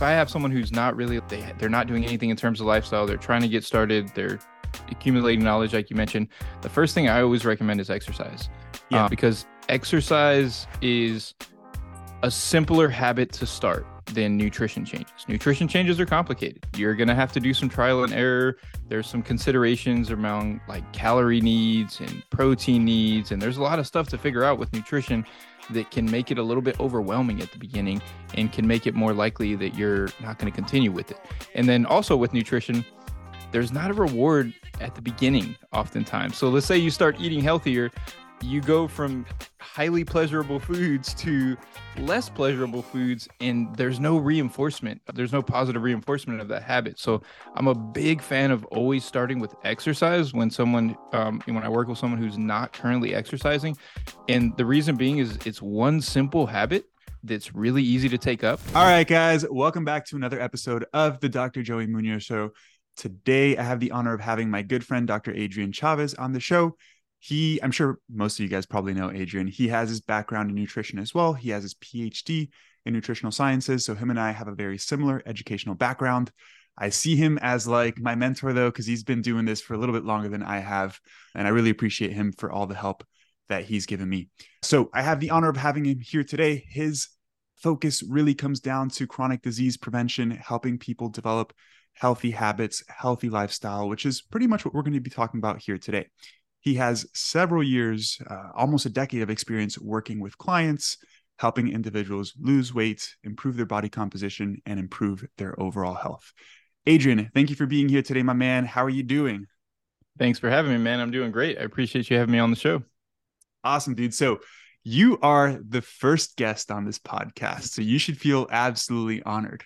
if I have someone who's not really they they're not doing anything in terms of lifestyle, they're trying to get started, they're accumulating knowledge like you mentioned. The first thing I always recommend is exercise. Yeah. Uh, because exercise is a simpler habit to start than nutrition changes. Nutrition changes are complicated. You're going to have to do some trial and error. There's some considerations around like calorie needs and protein needs and there's a lot of stuff to figure out with nutrition that can make it a little bit overwhelming at the beginning and can make it more likely that you're not going to continue with it. And then also with nutrition, there's not a reward at the beginning oftentimes. So let's say you start eating healthier, you go from highly pleasurable foods to less pleasurable foods and there's no reinforcement. There's no positive reinforcement of that habit. So i'm a big fan of always starting with exercise when someone um, when i work with someone who's not currently exercising. And the reason being is it's one simple habit that's really easy to take up. All right guys welcome back to another episode of the dr joey munoz show. Today i have the honor of having my good friend dr adrian chavez on the show he i'm sure most of you guys probably know adrian. He has his background in nutrition as well. He has his phd in nutritional sciences. So him and i have a very similar educational background. I see him as like my mentor though because he's been doing this for a little bit longer than i have. And i really appreciate him for all the help that he's given me. So i have the honor of having him here today. His focus really comes down to chronic disease prevention helping people develop healthy habits healthy lifestyle which is pretty much what we're going to be talking about here today he has several years, uh, almost a decade of experience working with clients, helping individuals lose weight, improve their body composition, and improve their overall health. Adrian, thank you for being here today, my man. How are you doing? Thanks for having me, man. I'm doing great. I appreciate you having me on the show. Awesome, dude. So, you are the first guest on this podcast, so you should feel absolutely honored.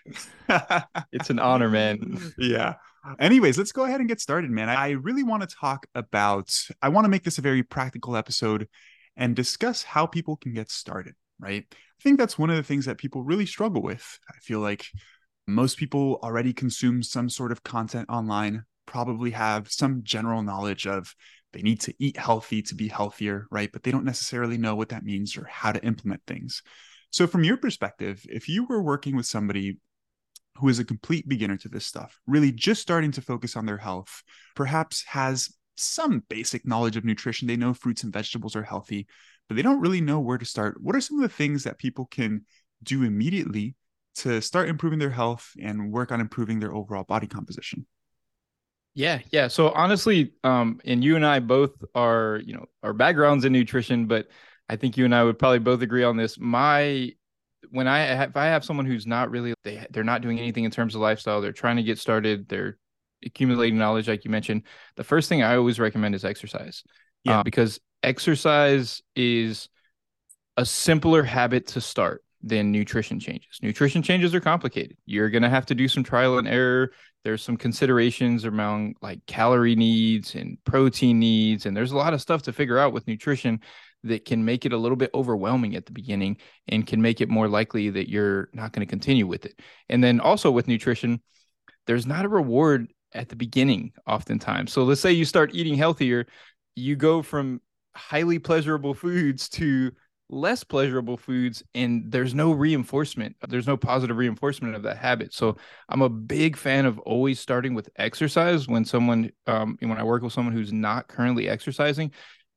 it's an honor, man. Yeah. Anyways, let's go ahead and get started, man. I really want to talk about, I want to make this a very practical episode and discuss how people can get started, right? I think that's one of the things that people really struggle with. I feel like most people already consume some sort of content online, probably have some general knowledge of they need to eat healthy to be healthier, right? But they don't necessarily know what that means or how to implement things. So, from your perspective, if you were working with somebody who is a complete beginner to this stuff, really just starting to focus on their health, perhaps has some basic knowledge of nutrition. They know fruits and vegetables are healthy, but they don't really know where to start. What are some of the things that people can do immediately to start improving their health and work on improving their overall body composition? Yeah, yeah. So honestly, um, and you and I both are, you know, our backgrounds in nutrition, but I think you and I would probably both agree on this. My when I have, if I have someone who's not really they they're not doing anything in terms of lifestyle, they're trying to get started, they're accumulating knowledge like you mentioned. The first thing I always recommend is exercise. Yeah, uh, because exercise is a simpler habit to start than nutrition changes. Nutrition changes are complicated. You're going to have to do some trial and error. There's some considerations around like calorie needs and protein needs and there's a lot of stuff to figure out with nutrition that can make it a little bit overwhelming at the beginning and can make it more likely that you're not going to continue with it. And then also with nutrition, there's not a reward at the beginning oftentimes. So let's say you start eating healthier, you go from highly pleasurable foods to less pleasurable foods and there's no reinforcement there's no positive reinforcement of that habit so i'm a big fan of always starting with exercise when someone um, when i work with someone who's not currently exercising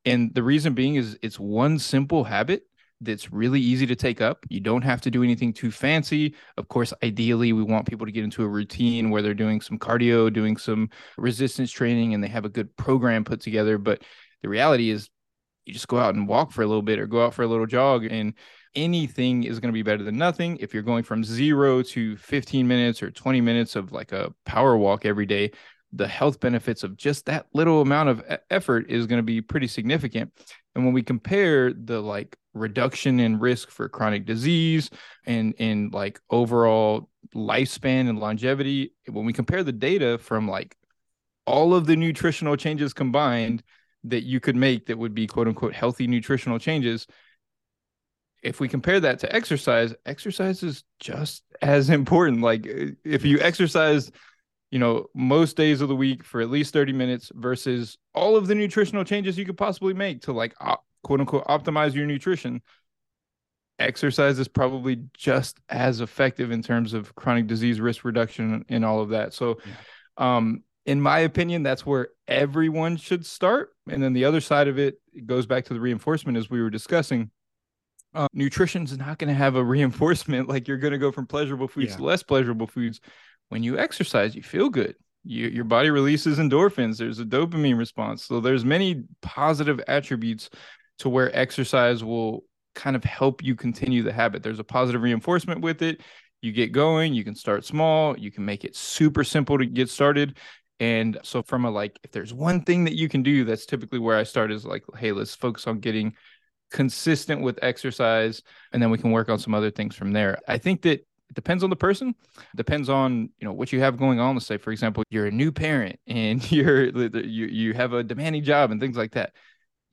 and the reason being is it's one simple habit that's really easy to take up. You don't have to do anything too fancy. Of course, ideally, we want people to get into a routine where they're doing some cardio, doing some resistance training, and they have a good program put together. But the reality is, you just go out and walk for a little bit or go out for a little jog, and anything is going to be better than nothing. If you're going from zero to 15 minutes or 20 minutes of like a power walk every day, the health benefits of just that little amount of effort is going to be pretty significant. And when we compare the like reduction in risk for chronic disease and in like overall lifespan and longevity, when we compare the data from like all of the nutritional changes combined that you could make that would be quote unquote healthy nutritional changes, if we compare that to exercise, exercise is just as important. Like if you exercise you know, most days of the week for at least 30 minutes versus all of the nutritional changes you could possibly make to like op- quote unquote optimize your nutrition. exercise is probably just as effective in terms of chronic disease risk reduction and all of that. So, yeah. um, in my opinion, that's where everyone should start. And then the other side of it, it goes back to the reinforcement as we were discussing. Uh, nutrition is not going to have a reinforcement like you're going to go from pleasurable foods yeah. to less pleasurable foods. When you exercise, you feel good. You, your body releases endorphins. There's a dopamine response. So there's many positive attributes to where exercise will kind of help you continue the habit. There's a positive reinforcement with it. You get going, you can start small, you can make it super simple to get started. And so, from a like, if there's one thing that you can do, that's typically where I start is like, hey, let's focus on getting consistent with exercise, and then we can work on some other things from there. I think that it depends on the person. Depends on you know what you have going on. Let's say for example you're a new parent and you're you, you have a demanding job and things like that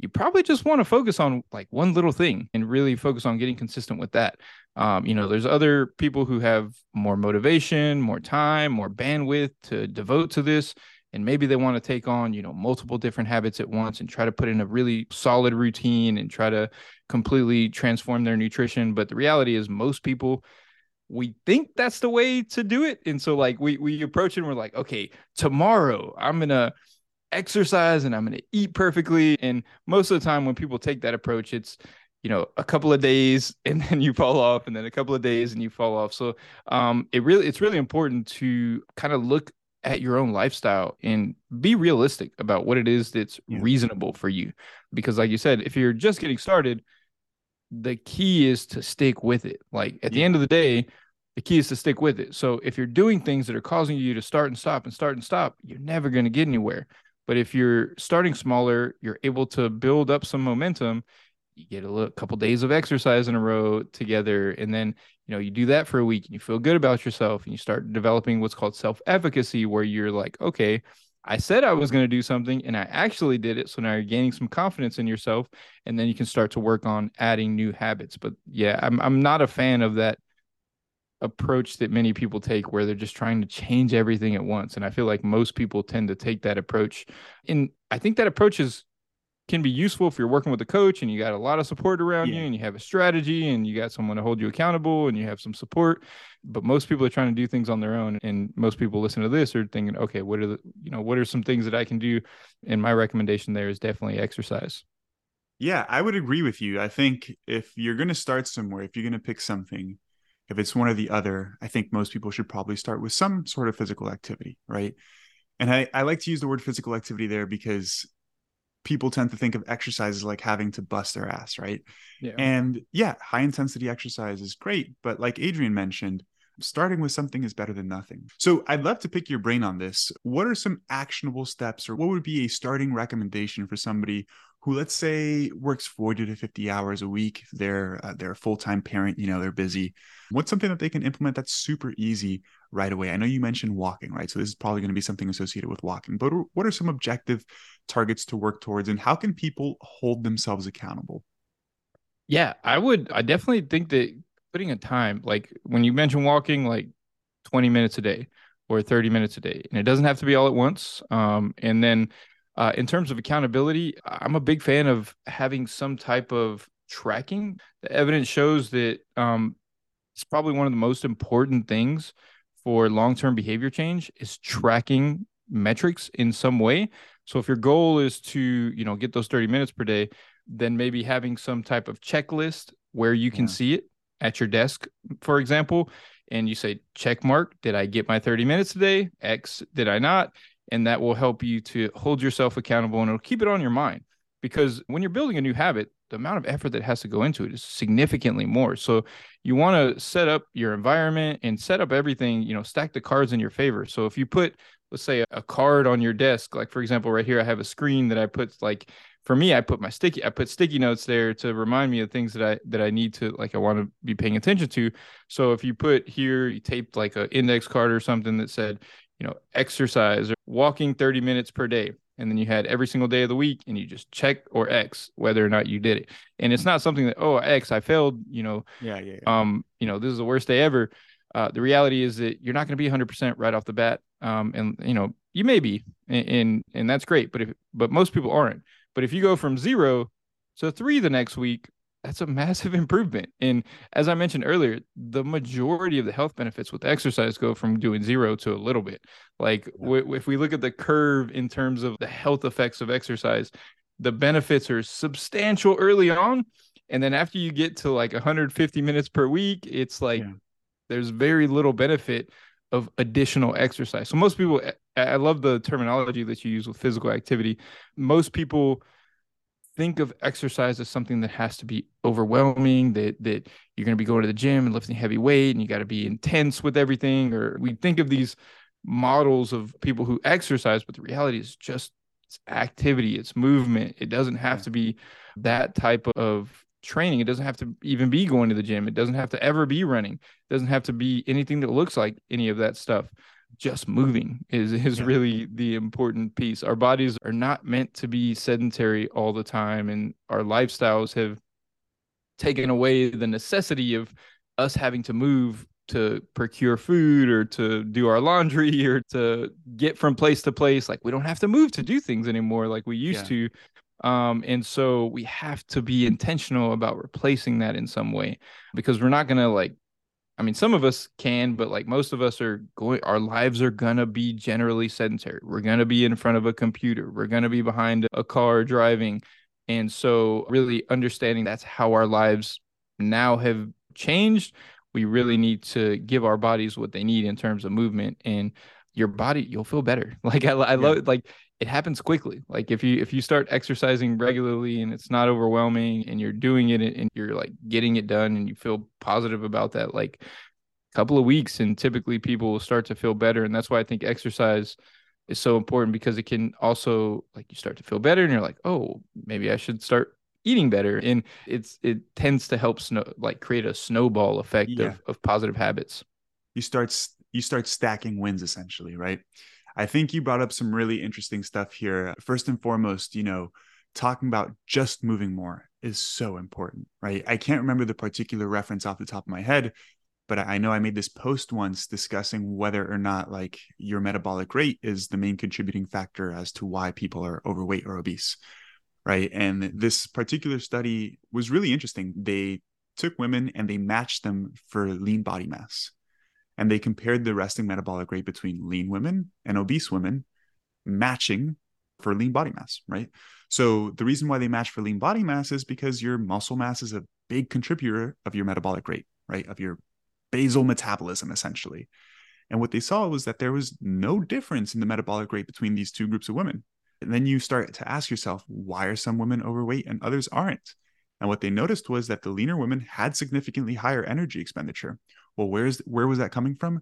you probably just want to focus on like one little thing and really focus on getting consistent with that. Um, you know, there's other people who have more motivation, more time, more bandwidth to devote to this. And maybe they want to take on, you know, multiple different habits at once and try to put in a really solid routine and try to completely transform their nutrition. But the reality is, most people, we think that's the way to do it. And so, like, we, we approach it and we're like, okay, tomorrow I'm going to, exercise and I'm going to eat perfectly. And most of the time, when people take that approach, it's you know a couple of days and then you fall off, and then a couple of days and you fall off. So um, it really it's really important to kind of look at your own lifestyle and be realistic about what it is that's yeah. reasonable for you. Because, like you said, if you're just getting started, the key is to stick with it. Like at yeah. the end of the day, the key is to stick with it. So if you're doing things that are causing you to start and stop and start and stop, you're never going to get anywhere. But if you're starting smaller, you're able to build up some momentum. You get a little, couple days of exercise in a row together, and then you know you do that for a week, and you feel good about yourself, and you start developing what's called self-efficacy, where you're like, okay, I said I was going to do something, and I actually did it. So now you're gaining some confidence in yourself, and then you can start to work on adding new habits. But yeah, I'm I'm not a fan of that approach that many people take where they're just trying to change everything at once. And i feel like most people tend to take that approach. And i think that approach is can be useful if you're working with a coach and you got a lot of support around yeah. you and you have a strategy and you got someone to hold you accountable and you have some support. But most people are trying to do things on their own. And most people listen to this are thinking okay what are the you know what are some things that i can do? And my recommendation there is definitely exercise. Yeah i would agree with you. I think if you're going to start somewhere if you're going to pick something if it's one or the other, I think most people should probably start with some sort of physical activity, right? And I, I like to use the word physical activity there because people tend to think of exercise as like having to bust their ass, right? Yeah. And yeah, high intensity exercise is great, but like Adrian mentioned, starting with something is better than nothing. So I'd love to pick your brain on this. What are some actionable steps or what would be a starting recommendation for somebody who let's say works 40 to 50 hours a week they're uh, they're a full-time parent you know they're busy what's something that they can implement that's super easy right away? I know you mentioned walking right? So this is probably going to be something associated with walking but what are some objective targets to work towards and how can people hold themselves accountable? Yeah i would i definitely think that putting a time like when you mentioned walking like 20 minutes a day or 30 minutes a day and it doesn't have to be all at once um, and then uh, in terms of accountability, I'm a big fan of having some type of tracking. The evidence shows that um, it's probably one of the most important things for long-term behavior change is tracking metrics in some way. So if your goal is to, you know, get those 30 minutes per day, then maybe having some type of checklist where you can yeah. see it at your desk, for example, and you say check mark, did I get my 30 minutes today? X, did I not? And that will help you to hold yourself accountable and it'll keep it on your mind. Because when you're building a new habit the amount of effort that has to go into it is significantly more. So you want to set up your environment and set up everything you know stack the cards in your favor. So if you put let's say a card on your desk like for example right here i have a screen that i put like for me i put my sticky i put sticky notes there to remind me of things that i that i need to like i want to be paying attention to. So if you put here you taped like an index card or something that said you know, exercise or walking 30 minutes per day. And then you had every single day of the week and you just check or X whether or not you did it. And it's not something that, oh, X, I failed, you know, yeah, yeah, yeah. um, you know, this is the worst day ever. Uh, the reality is that you're not going to be 100% right off the bat. Um, and, you know, you may be, and, and, and that's great. But if, but most people aren't. But if you go from zero to three the next week, that's a massive improvement. And as I mentioned earlier, the majority of the health benefits with exercise go from doing zero to a little bit. Like w- if we look at the curve in terms of the health effects of exercise, the benefits are substantial early on. And then after you get to like 150 minutes per week, it's like yeah. there's very little benefit of additional exercise. So most people, I love the terminology that you use with physical activity. Most people think of exercise as something that has to be overwhelming that that you're going to be going to the gym and lifting heavy weight and you got to be intense with everything or we think of these models of people who exercise but the reality is just it's activity it's movement. It doesn't have to be that type of training. It doesn't have to even be going to the gym. It doesn't have to ever be running. It doesn't have to be anything that looks like any of that stuff just moving is is yeah. really the important piece. Our bodies are not meant to be sedentary all the time and our lifestyles have taken away the necessity of us having to move to procure food or to do our laundry or to get from place to place like we don't have to move to do things anymore like we used yeah. to um and so we have to be intentional about replacing that in some way because we're not going to like I mean, some of us can, but like most of us are going, our lives are going to be generally sedentary. We're going to be in front of a computer. We're going to be behind a car driving. And so, really understanding that's how our lives now have changed, we really need to give our bodies what they need in terms of movement. And your body, you'll feel better. Like, I, I yeah. love like it happens quickly. Like if you if you start exercising regularly and it's not overwhelming and you're doing it and you're like getting it done and you feel positive about that like a couple of weeks and typically people will start to feel better. And that's why i think exercise is so important because it can also like you start to feel better and you're like oh maybe i should start eating better. And it's it tends to help snow like create a snowball effect yeah. of, of positive habits. You start you start stacking wins essentially right I think you brought up some really interesting stuff here. First and foremost, you know, talking about just moving more is so important, right? I can't remember the particular reference off the top of my head, but I know I made this post once discussing whether or not like your metabolic rate is the main contributing factor as to why people are overweight or obese, right? And this particular study was really interesting. They took women and they matched them for lean body mass and they compared the resting metabolic rate between lean women and obese women matching for lean body mass, right? So the reason why they match for lean body mass is because your muscle mass is a big contributor of your metabolic rate, right? Of your basal metabolism essentially. And what they saw was that there was no difference in the metabolic rate between these two groups of women. And then you start to ask yourself, why are some women overweight and others aren't? And what they noticed was that the leaner women had significantly higher energy expenditure, well, where's where was that coming from?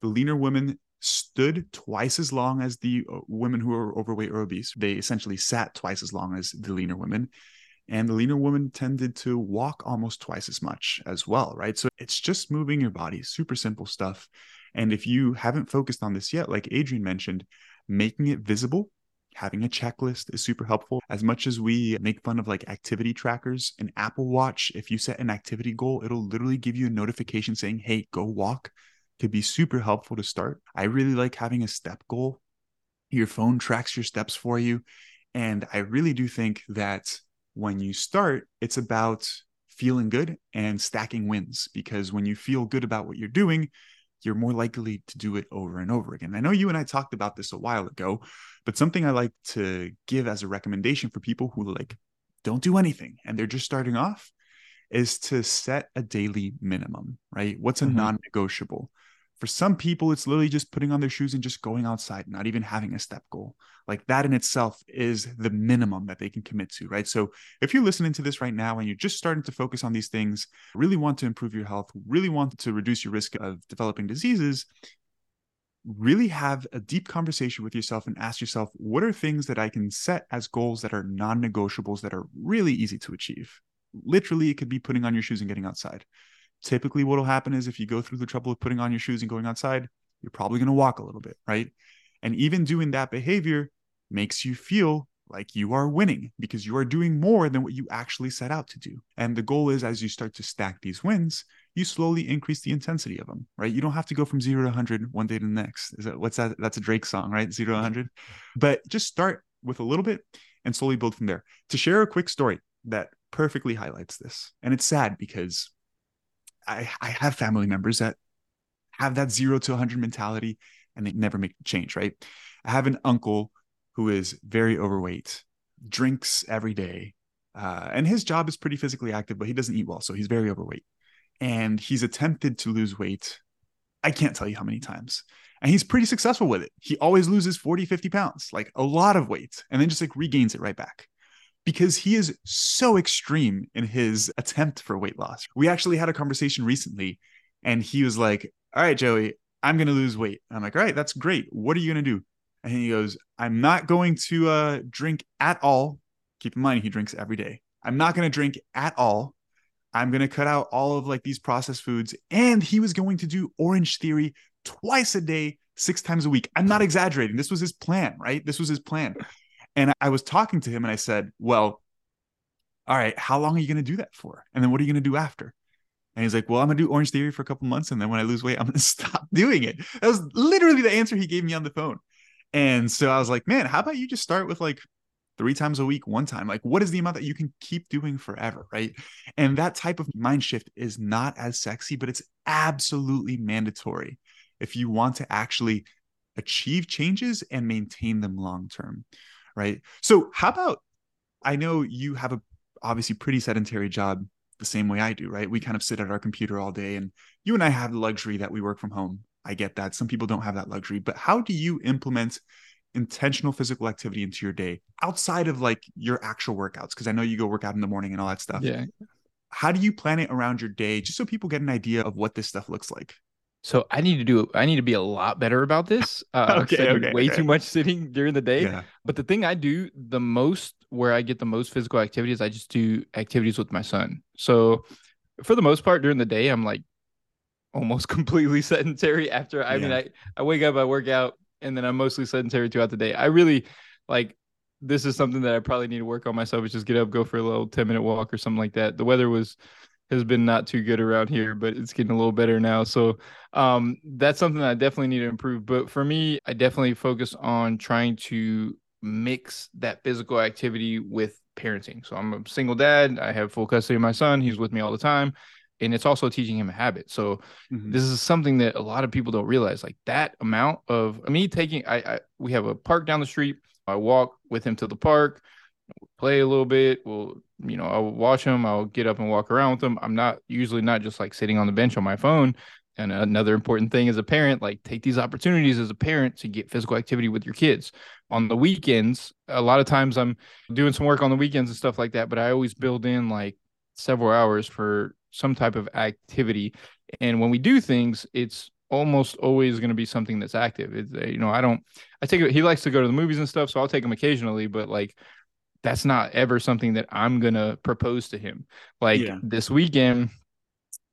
The leaner women stood twice as long as the uh, women who are overweight or obese. They essentially sat twice as long as the leaner women. And the leaner women tended to walk almost twice as much as well, right? So it's just moving your body, super simple stuff. And if you haven't focused on this yet, like Adrian mentioned, making it visible having a checklist is super helpful. As much as we make fun of like activity trackers, an Apple Watch, if you set an activity goal, it'll literally give you a notification saying, hey, go walk. Could be super helpful to start. I really like having a step goal. Your phone tracks your steps for you. And I really do think that when you start, it's about feeling good and stacking wins because when you feel good about what you're doing, you're more likely to do it over and over again. I know you and I talked about this a while ago, but something I like to give as a recommendation for people who like don't do anything and they're just starting off is to set a daily minimum, right? What's a mm-hmm. non negotiable? For some people, it's literally just putting on their shoes and just going outside, not even having a step goal. Like that in itself is the minimum that they can commit to, right? So if you're listening to this right now and you're just starting to focus on these things, really want to improve your health, really want to reduce your risk of developing diseases, really have a deep conversation with yourself and ask yourself, what are things that I can set as goals that are non negotiables that are really easy to achieve? Literally, it could be putting on your shoes and getting outside typically what will happen is if you go through the trouble of putting on your shoes and going outside, you're probably going to walk a little bit, right? And even doing that behavior makes you feel like you are winning because you are doing more than what you actually set out to do. And the goal is as you start to stack these wins, you slowly increase the intensity of them, right? You don't have to go from zero to 100 one day to the next. Is that what's that? That's a Drake song, right? Zero to 100. But just start with a little bit and slowly build from there. To share a quick story that perfectly highlights this. And it's sad because I, I have family members that have that zero to 100 mentality and they never make change, right? I have an uncle who is very overweight, drinks every day, uh, and his job is pretty physically active, but he doesn't eat well. So he's very overweight. And he's attempted to lose weight. I can't tell you how many times. And he's pretty successful with it. He always loses 40, 50 pounds, like a lot of weight, and then just like regains it right back because he is so extreme in his attempt for weight loss. We actually had a conversation recently and he was like, All right, Joey, I'm going to lose weight. And I'm like, All right, that's great. What are you going to do? And he goes, I'm not going to uh, drink at all. Keep in mind, he drinks every day. I'm not going to drink at all. I'm going to cut out all of like these processed foods. And he was going to do Orange Theory twice a day, six times a week. I'm not exaggerating. This was his plan, right? This was his plan. And I was talking to him and I said, Well, all right, how long are you going to do that for? And then what are you going to do after? And he's like, Well, I'm going to do Orange Theory for a couple months. And then when I lose weight, I'm going to stop doing it. That was literally the answer he gave me on the phone. And so I was like, Man, how about you just start with like three times a week, one time? Like, what is the amount that you can keep doing forever? Right. And that type of mind shift is not as sexy, but it's absolutely mandatory if you want to actually achieve changes and maintain them long term right? So how about I know you have a obviously pretty sedentary job the same way I do, right? We kind of sit at our computer all day and you and I have the luxury that we work from home. I get that. Some people don't have that luxury, but how do you implement intentional physical activity into your day outside of like your actual workouts? Because I know you go work out in the morning and all that stuff. Yeah. How do you plan it around your day just so people get an idea of what this stuff looks like? So I need to do I need to be a lot better about this. Uh, okay, okay, way okay. too much sitting during the day. Yeah. But the thing I do the most, where I get the most physical activity, is I just do activities with my son. So for the most part during the day, I'm like almost completely sedentary. After I yeah. mean, I I wake up, I work out, and then I'm mostly sedentary throughout the day. I really like this is something that I probably need to work on myself. Is just get up, go for a little ten minute walk or something like that. The weather was has been not too good around here, but it's getting a little better now. So um, that's something I definitely need to improve. But for me, I definitely focus on trying to mix that physical activity with parenting. So I'm a single dad. I have full custody of my son. He's with me all the time. And it's also teaching him a habit. So mm-hmm. this is something that a lot of people don't realize. Like that amount of me taking I, I we have a park down the street. I walk with him to the park play a little bit. We'll, you know, I'll watch them. I'll get up and walk around with them. I'm not usually not just like sitting on the bench on my phone. And another important thing as a parent, like take these opportunities as a parent to get physical activity with your kids. On the weekends, a lot of times I'm doing some work on the weekends and stuff like that, but I always build in like several hours for some type of activity. And when we do things, it's almost always going to be something that's active. It's, you know, I don't, I take it, he likes to go to the movies and stuff, so I'll take him occasionally, but like that's not ever something that I'm gonna propose to him. Like yeah. this weekend,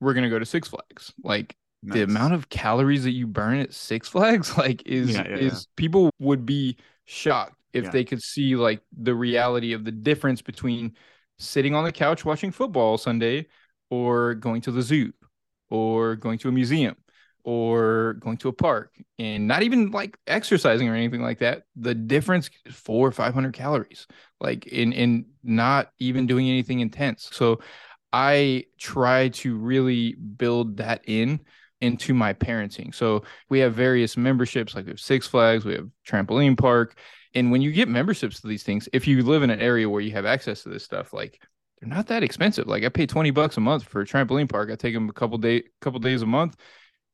we're gonna go to Six Flags. Like nice. the amount of calories that you burn at Six Flags, like is yeah, yeah, is people would be shocked if they could see like the reality of the difference between sitting on the couch watching football Sunday or going to the zoo or going to a museum or going to a park and not even like exercising or anything like that the difference is four or five hundred calories like in in not even doing anything intense. So i try to really build that in into my parenting. So we have various memberships like we have six flags we have trampoline park and when you get memberships to these things if you live in an area where you have access to this stuff like they're not that expensive. Like i pay 20 bucks a month for a trampoline park. I take them a couple day couple days a month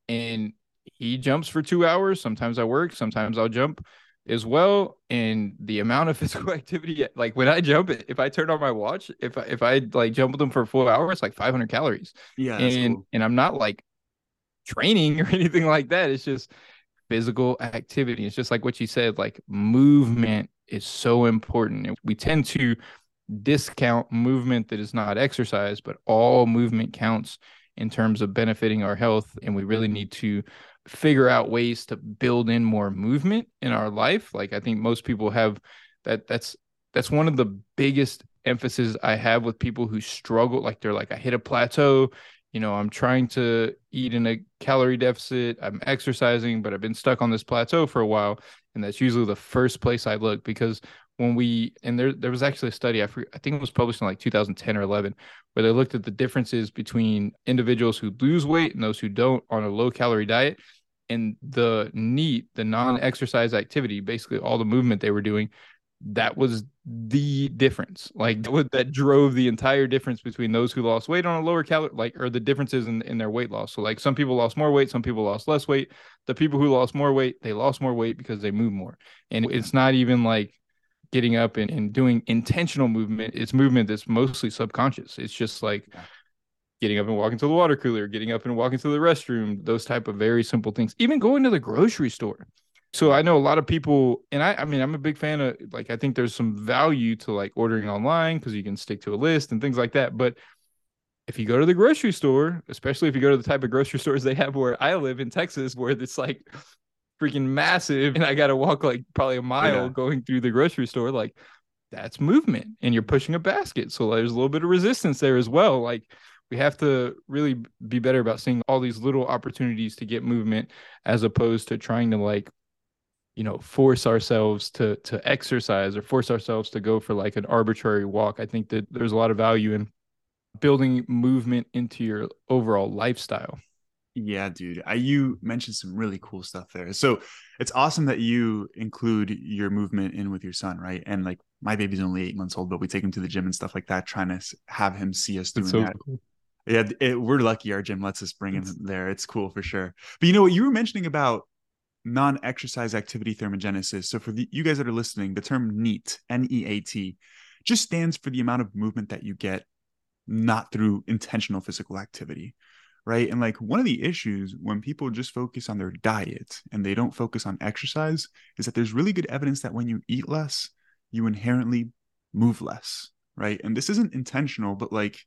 and he jumps for two hours. Sometimes I work, sometimes I'll jump as well. And the amount of physical activity, like when I jump, if I turn on my watch, if I, if I like jump with them for four hours, it's like 500 calories. Yeah, and cool. and I'm not like training or anything like that. It's just physical activity. It's just like what you said, like movement is so important. And we tend to discount movement that is not exercise, but all movement counts in terms of benefiting our health. And we really need to figure out ways to build in more movement in our life. Like I think most people have that that's that's one of the biggest emphasis I have with people who struggle. Like they're like, I hit a plateau, you know, I'm trying to eat in a calorie deficit, I'm exercising, but I've been stuck on this plateau for a while. And that's usually the first place I look because when we and there there was actually a study I, forget, I think it was published in like 2010 or 11 where they looked at the differences between individuals who lose weight and those who don't on a low calorie diet and the NEAT the non-exercise activity basically all the movement they were doing that was the difference. Like that drove the entire difference between those who lost weight on a lower calorie like or the differences in, in their weight loss. So like some people lost more weight some people lost less weight. The people who lost more weight they lost more weight because they move more. And it's not even like getting up and, and doing intentional movement. It's movement that's mostly subconscious. It's just like getting up and walking to the water cooler getting up and walking to the restroom those type of very simple things. Even going to the grocery store so i know a lot of people and i i mean i'm a big fan of like i think there's some value to like ordering online because you can stick to a list and things like that but if you go to the grocery store especially if you go to the type of grocery stores they have where i live in texas where it's like freaking massive and I got to walk like probably a mile yeah. going through the grocery store, like that's movement and you're pushing a basket. So there's a little bit of resistance there as well. Like we have to really be better about seeing all these little opportunities to get movement as opposed to trying to like you know force ourselves to to exercise or force ourselves to go for like an arbitrary walk i think that there's a lot of value in building movement into your overall lifestyle yeah, dude. I, you mentioned some really cool stuff there. So it's awesome that you include your movement in with your son, right? And like my baby's only eight months old, but we take him to the gym and stuff like that, trying to have him see us doing so that. Cool. Yeah, it, we're lucky our gym lets us bring him there. It's cool for sure. But you know what you were mentioning about non-exercise activity thermogenesis. So for the, you guys that are listening, the term NEAT, N-E-A-T, just stands for the amount of movement that you get not through intentional physical activity right? And like one of the issues when people just focus on their diet and they don't focus on exercise is that there's really good evidence that when you eat less, you inherently move less, right? And this isn't intentional, but like,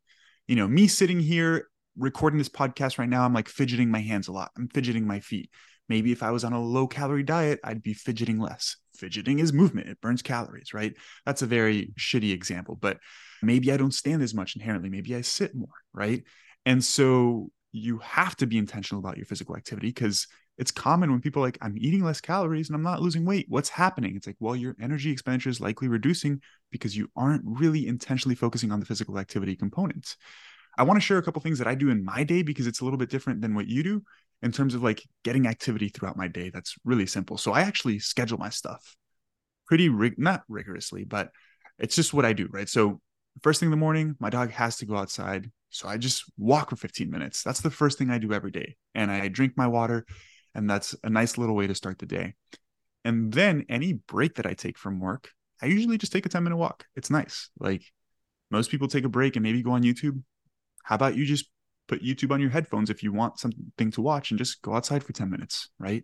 you know, me sitting here recording this podcast right now, I'm like fidgeting my hands a lot. I'm fidgeting my feet. Maybe if I was on a low calorie diet, I'd be fidgeting less. Fidgeting is movement, it burns calories, right? That's a very shitty example, but maybe I don't stand as much inherently. Maybe I sit more, right? And so you have to be intentional about your physical activity because it's common when people like i'm eating less calories and i'm not losing weight what's happening it's like well your energy expenditure is likely reducing because you aren't really intentionally focusing on the physical activity components i want to share a couple things that i do in my day because it's a little bit different than what you do in terms of like getting activity throughout my day that's really simple so i actually schedule my stuff pretty rig- not rigorously but it's just what i do right so first thing in the morning my dog has to go outside so I just walk for 15 minutes. That's the first thing I do every day. And I drink my water, and that's a nice little way to start the day. And then any break that I take from work, I usually just take a 10 minute walk. It's nice. Like most people take a break and maybe go on YouTube. How about you just put YouTube on your headphones if you want something to watch and just go outside for 10 minutes, right?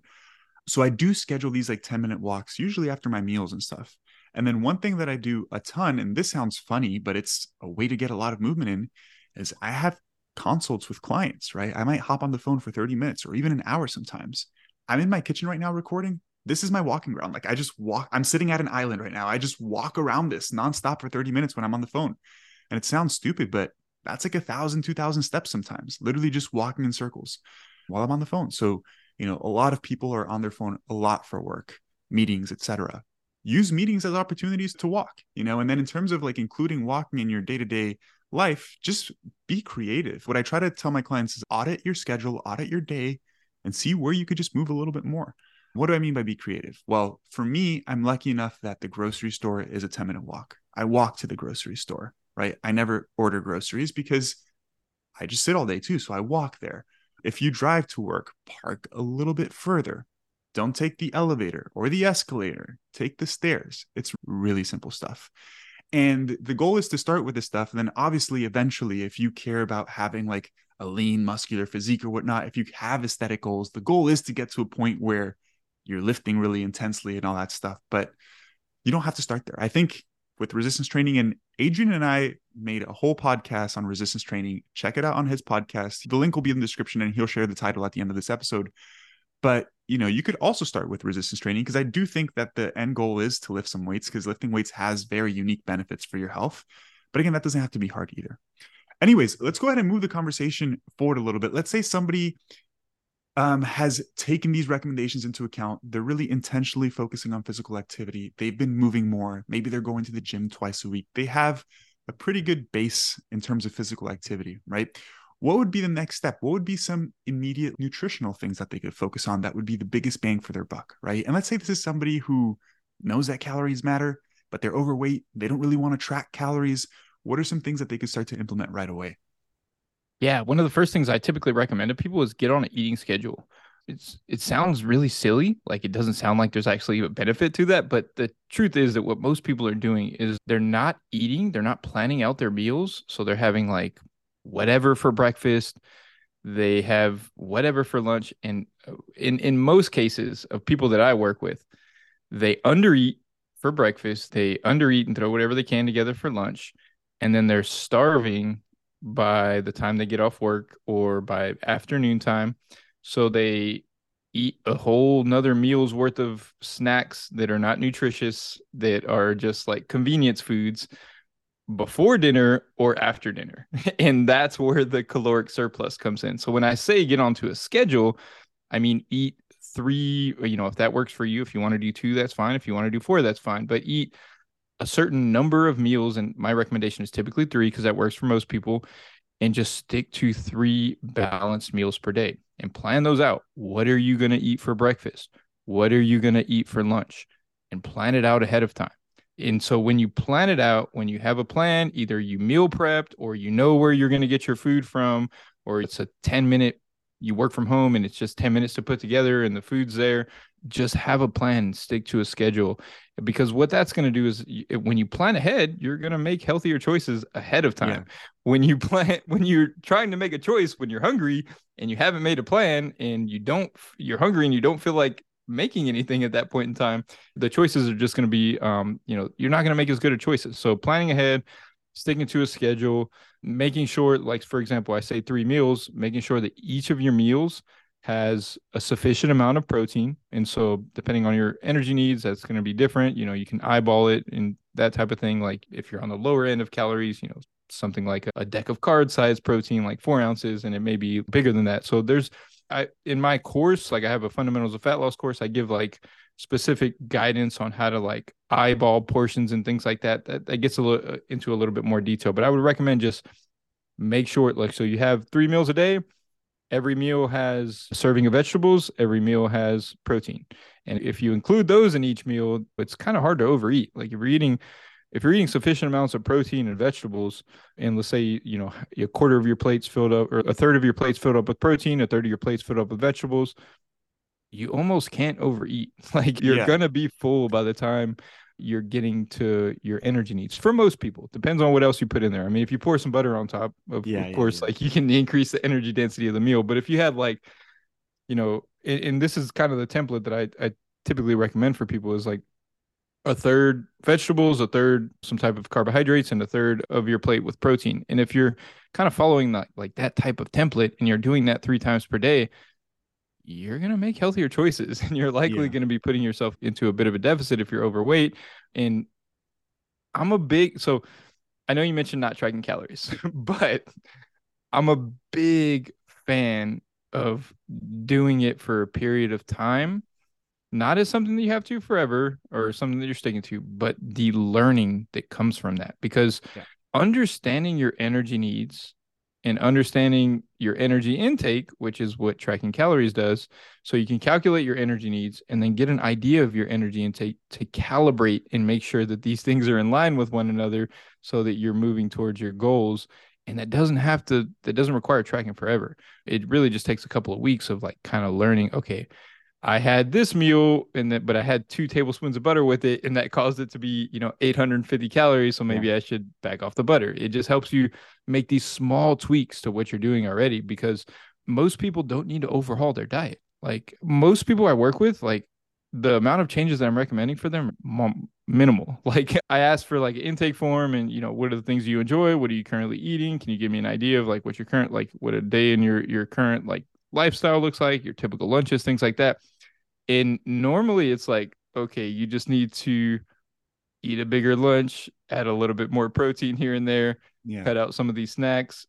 So I do schedule these like 10 minute walks, usually after my meals and stuff. And then one thing that I do a ton, and this sounds funny, but it's a way to get a lot of movement in, is I have consults with clients, right? I might hop on the phone for 30 minutes or even an hour sometimes. I'm in my kitchen right now recording. This is my walking ground. Like I just walk, I'm sitting at an island right now. I just walk around this nonstop for 30 minutes when I'm on the phone. And it sounds stupid, but that's like a thousand, two thousand steps sometimes, literally just walking in circles while I'm on the phone. So, you know, a lot of people are on their phone a lot for work, meetings, etc. Use meetings as opportunities to walk, you know, and then in terms of like including walking in your day-to-day life, just be creative. What I try to tell my clients is audit your schedule, audit your day, and see where you could just move a little bit more. What do I mean by be creative? Well, for me, I'm lucky enough that the grocery store is a 10 minute walk. I walk to the grocery store, right? I never order groceries because I just sit all day too. So I walk there. If you drive to work, park a little bit further. Don't take the elevator or the escalator, take the stairs. It's really simple stuff. And the goal is to start with this stuff. And then obviously, eventually, if you care about having like a lean, muscular physique or whatnot, if you have aesthetic goals, the goal is to get to a point where you're lifting really intensely and all that stuff. But you don't have to start there. I think with resistance training, and Adrian and I made a whole podcast on resistance training. Check it out on his podcast. The link will be in the description and he'll share the title at the end of this episode. But you know, you could also start with resistance training because I do think that the end goal is to lift some weights because lifting weights has very unique benefits for your health. But again, that doesn't have to be hard either. Anyways, let's go ahead and move the conversation forward a little bit. Let's say somebody um, has taken these recommendations into account. They're really intentionally focusing on physical activity. They've been moving more. Maybe they're going to the gym twice a week. They have a pretty good base in terms of physical activity, right? What would be the next step? What would be some immediate nutritional things that they could focus on that would be the biggest bang for their buck, right? And let's say this is somebody who knows that calories matter, but they're overweight. They don't really want to track calories. What are some things that they could start to implement right away? Yeah, one of the first things I typically recommend to people is get on an eating schedule. It's it sounds really silly, like it doesn't sound like there's actually a benefit to that, but the truth is that what most people are doing is they're not eating, they're not planning out their meals, so they're having like whatever for breakfast, they have whatever for lunch and uh, in in most cases of people that I work with, they undereat for breakfast, they undereat and throw whatever they can together for lunch, and then they're starving by the time they get off work or by afternoon time. So they eat a whole nother meal's worth of snacks that are not nutritious, that are just like convenience foods before dinner or after dinner. and that's where the caloric surplus comes in. So when I say get onto a schedule, I mean eat three, you know, if that works for you, if you want to do two, that's fine. If you want to do four, that's fine. But eat a certain number of meals, and my recommendation is typically three because that works for most people, and just stick to three balanced meals per day and plan those out. What are you going to eat for breakfast? What are you going to eat for lunch? And plan it out ahead of time. And so when you plan it out, when you have a plan, either you meal prepped or you know where you're going to get your food from, or it's a 10 minute, you work from home and it's just 10 minutes to put together and the food's there just have a plan, stick to a schedule. Because what that's going to do is when you plan ahead, you're going to make healthier choices ahead of time. Yeah. When you plan, when you're trying to make a choice, when you're hungry and you haven't made a plan and you don't, you're hungry and you don't feel like making anything at that point in time, the choices are just going to be, um, you know, you're not going to make as good of choices. So planning ahead, sticking to a schedule, making sure, like, for example, I say three meals, making sure that each of your meals has a sufficient amount of protein. And so, depending on your energy needs, that's going to be different. You know, you can eyeball it and that type of thing. Like, if you're on the lower end of calories, you know, something like a deck of card size protein, like four ounces, and it may be bigger than that. So, there's, I, in my course, like I have a fundamentals of fat loss course, I give like specific guidance on how to like eyeball portions and things like that. That, that gets a little uh, into a little bit more detail, but I would recommend just make sure like so you have three meals a day every meal has a serving of vegetables, every meal has protein. And if you include those in each meal, it's kind of hard to overeat. Like if you're eating if you're eating sufficient amounts of protein and vegetables, and let's say you know a quarter of your plates filled up, or a third of your plates filled up with protein, a third of your plates filled up with vegetables, you almost can't overeat. Like you're yeah. gonna be full by the time you're getting to your energy needs for most people. Depends on what else you put in there. I mean if you pour some butter on top of, yeah, of yeah, course yeah. like you can increase the energy density of the meal. But if you have like you know and, and this is kind of the template that I, I typically recommend for people is like a third vegetables a third some type of carbohydrates and a third of your plate with protein. And if you're kind of following that like that type of template and you're doing that three times per day you're going to make healthier choices and you're likely yeah. going to be putting yourself into a bit of a deficit if you're overweight. And I'm a big, so I know you mentioned not tracking calories, but I'm a big fan of doing it for a period of time, not as something that you have to forever or something that you're sticking to, but the learning that comes from that. Because yeah. understanding your energy needs and understanding your energy intake, which is what tracking calories does. So you can calculate your energy needs and then get an idea of your energy intake to calibrate and make sure that these things are in line with one another so that you're moving towards your goals. And that doesn't have to, that doesn't require tracking forever. It really just takes a couple of weeks of like kind of learning, okay, I had this meal and that, but I had two tablespoons of butter with it, and that caused it to be, you know, 850 calories. So maybe yeah. I should back off the butter. It just helps you make these small tweaks to what you're doing already because most people don't need to overhaul their diet. Like most people I work with, like the amount of changes that I'm recommending for them minimal. Like I asked for like an intake form and you know what are the things you enjoy? What are you currently eating? Can you give me an idea of like what your current like what a day in your your current like lifestyle looks like, your typical lunches, things like that. And normally it's like, okay, you just need to eat a bigger lunch, add a little bit more protein here and there, Yeah. cut out some of these snacks,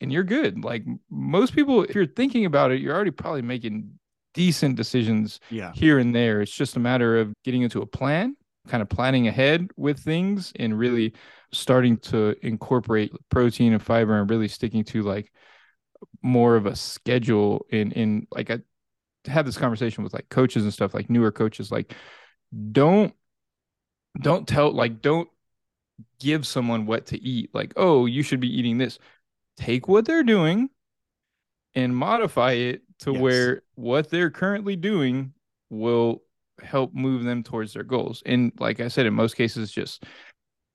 and you're good. Like most people, if you're thinking about it, you're already probably making decent decisions Yeah. here and there. It's just a matter of getting into a plan, kind of planning ahead with things and really starting to incorporate protein and fiber and really sticking to like more of a schedule in in like I have this conversation with like coaches and stuff like newer coaches like don't don't tell like don't give someone what to eat. Like oh you should be eating this. Take what they're doing and modify it to Yes. where what they're currently doing will help move them towards their goals. And like i said in most cases just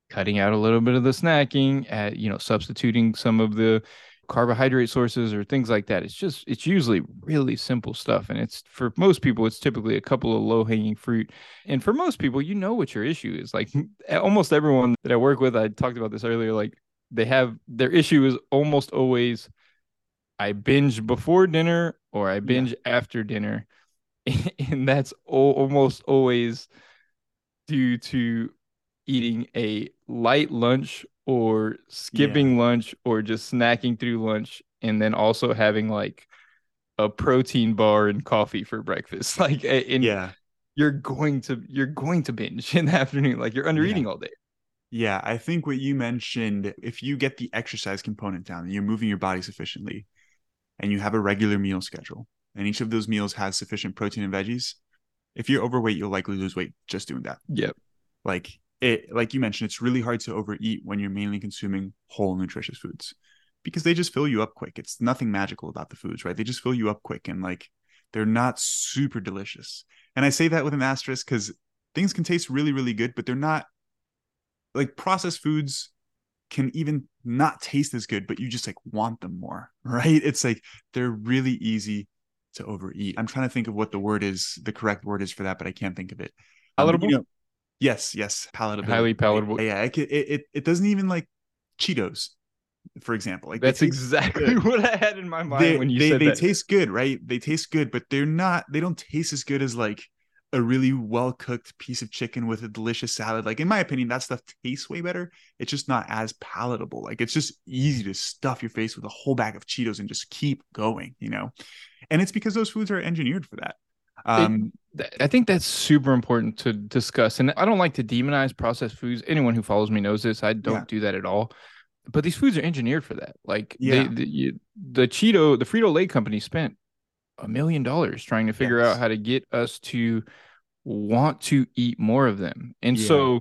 cutting out a little bit of the snacking at you know substituting some of the carbohydrate sources or things like that. It's just it's usually really simple stuff and it's for most people it's typically a couple of low hanging fruit. And for most people you know what your issue is. Like almost everyone that i work with i talked about this earlier like they have their issue is almost always i binge before dinner or i binge after dinner. And that's al- almost always due to eating a light lunch or skipping lunch or just snacking through lunch and then also having like a protein bar and coffee for breakfast like and Yeah. you're going to you're going to binge in the afternoon like you're under Yeah. eating all day Yeah, I think what you mentioned, if you get the exercise component down and you're moving your body sufficiently and you have a regular meal schedule and each of those meals has sufficient protein and veggies, if you're overweight, you'll likely lose weight just doing that. yep Like it like you mentioned, it's really hard to overeat when you're mainly consuming whole nutritious foods because they just fill you up quick. It's nothing magical about the foods, right? They just fill you up quick and like they're not super delicious. And I say that with an asterisk because things can taste really, really good, but they're not like processed foods can even not taste as good, but you just like want them more, right? It's like they're really easy to overeat. I'm trying to think of what the word is, the correct word is for that, but I can't think of it. But, you know, yes, yes, palatable. Highly palatable. Yeah, it, it it it doesn't even like Cheetos, for example. Like that's exactly good. what i had in my mind they, when you they, said they that taste good, right? They taste good, but they're not. They don't taste as good as like a really well cooked piece of chicken with a delicious salad. Like in my opinion, that stuff tastes way better. It's just not as palatable. Like it's just easy to stuff your face with a whole bag of Cheetos and just keep going, you know. And it's because those foods are engineered for that. Um, I think that's super important to discuss. And I don't like to demonize processed foods. Anyone who follows me knows this. I don't Yeah. do that at all. But these foods are engineered for that. Like Yeah. they, the, you, the Cheeto, the Frito Lay company spent a million dollars trying to figure Yes. out how to get us to want to eat more of them. And Yeah. so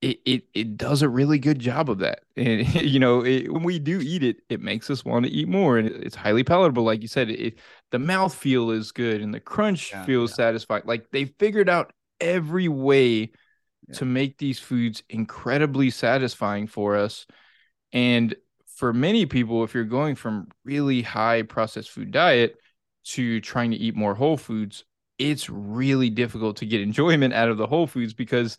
it, it it does a really good job of that. And you know, it, when we do eat it, it makes us want to eat more, and it- it's highly palatable. Like you said, it the mouth feel is good, and the crunch Yeah, feels yeah. satisfying. Like they figured out every way Yeah. to make these foods incredibly satisfying for us. And for many people, if you're going from really high processed food diet to trying to eat more whole foods, it's really difficult to get enjoyment out of the whole foods because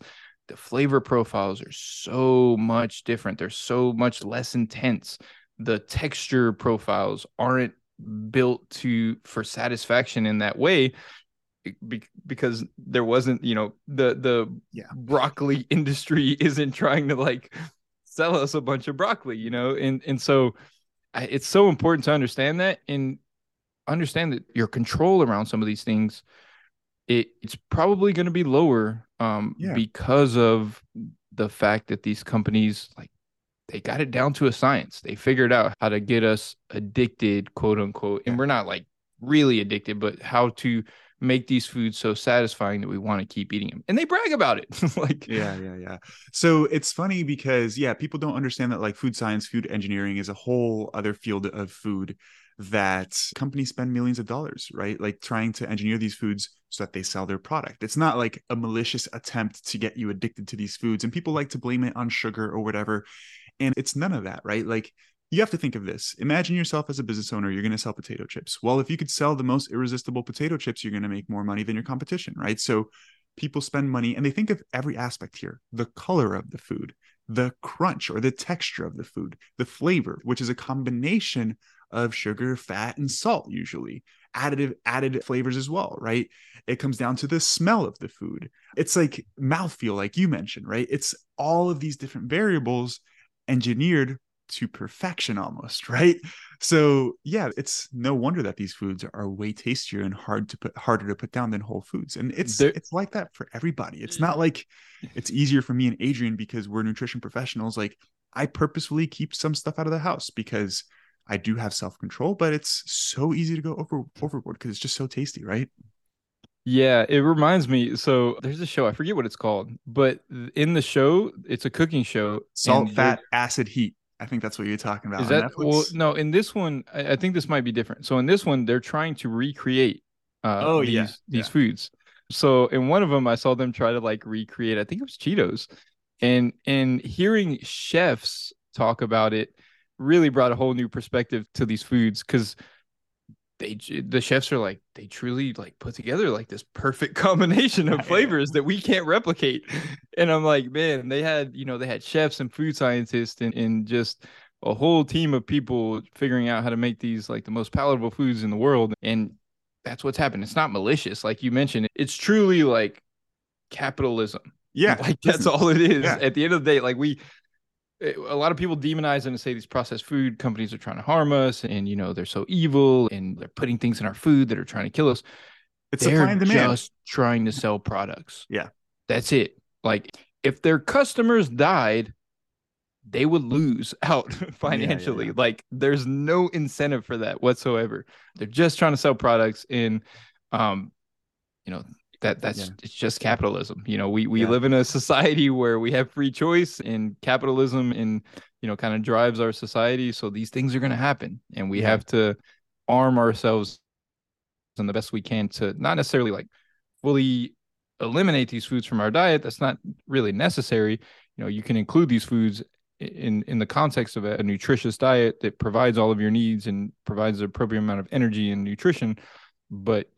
the flavor profiles are so much different. They're so much less intense. The texture profiles aren't built to for satisfaction in that way because there wasn't, you know, the the Yeah. broccoli industry isn't trying to like sell us a bunch of broccoli, you know, and and so I, it's so important to understand that and understand that your control around some of these things it, it's probably going to be lower um Yeah. because of the fact that these companies like they got it down to a science. They figured out how to get us addicted quote unquote and we're not like really addicted but how to make these foods so satisfying that we want to keep eating them and they brag about it. Like yeah yeah yeah. So it's funny because yeah people don't understand that like food science food engineering is a whole other field of food that companies spend millions of dollars right? Like trying to engineer these foods so that they sell their product. It's not like a malicious attempt to get you addicted to these foods and people like to blame it on sugar or whatever and it's none of that right? Like you have to think of this. Imagine yourself as a business owner you're going to sell potato chips. Well if you could sell the most irresistible potato chips you're going to make more money than your competition right? So people spend money and they think of every aspect here. The color of the food the crunch or the texture of the food the flavor which is a combination of sugar fat and salt usually additive added flavors as well, right? It comes down to the smell of the food. It's like mouthfeel, like you mentioned, right? It's all of these different variables engineered to perfection almost, right? So yeah, it's no wonder that these foods are way tastier and hard to put harder to put down than whole foods. And it's it's like that for everybody. It's mm. not like it's easier for me and Adrian because we're nutrition professionals. Like I purposefully keep some stuff out of the house because I do have self-control, but it's so easy to go over overboard because it's just so tasty, right? Yeah, it reminds me. So there's a show, I forget what it's called, but in the show, it's a cooking show. Salt, fat, acid, heat. I think that's what you're talking about. Is that well? No, in this one, I, I, think this might be different. So in this one, they're trying to recreate. Uh, oh these, yeah, these yeah. foods. So in one of them, I saw them try to like recreate. I think it was Cheetos, and and hearing chefs talk about it really brought a whole new perspective to these foods because they the chefs are like they truly like put together like this perfect combination of flavors that we can't replicate. And i'm like man they had you know they had chefs and food scientists and, and just a whole team of people figuring out how to make these like the most palatable foods in the world. And that's what's happened. It's not malicious. Like you mentioned it's truly like capitalism. Yeah. Like that's all it is. yeah. at the end of the day like we a lot of people demonize them and say these processed food companies are trying to harm us and you know they're so evil and they're putting things in our food that are trying to kill us. It's they're supply and demand. just trying to sell products. Yeah. That's it. Like if their customers died they would lose out financially yeah, yeah, yeah. like there's no incentive for that whatsoever. They're just trying to sell products and um you know that that's yeah. it's just capitalism you know we we yeah. live in a society where we have free choice and capitalism and you know kind of drives our society so these things are going to happen and we yeah. have to arm ourselves and the best we can to not necessarily like fully eliminate these foods from our diet that's not really necessary you know you can include these foods in in the context of a, a nutritious diet that provides all of your needs and provides the appropriate amount of energy and nutrition but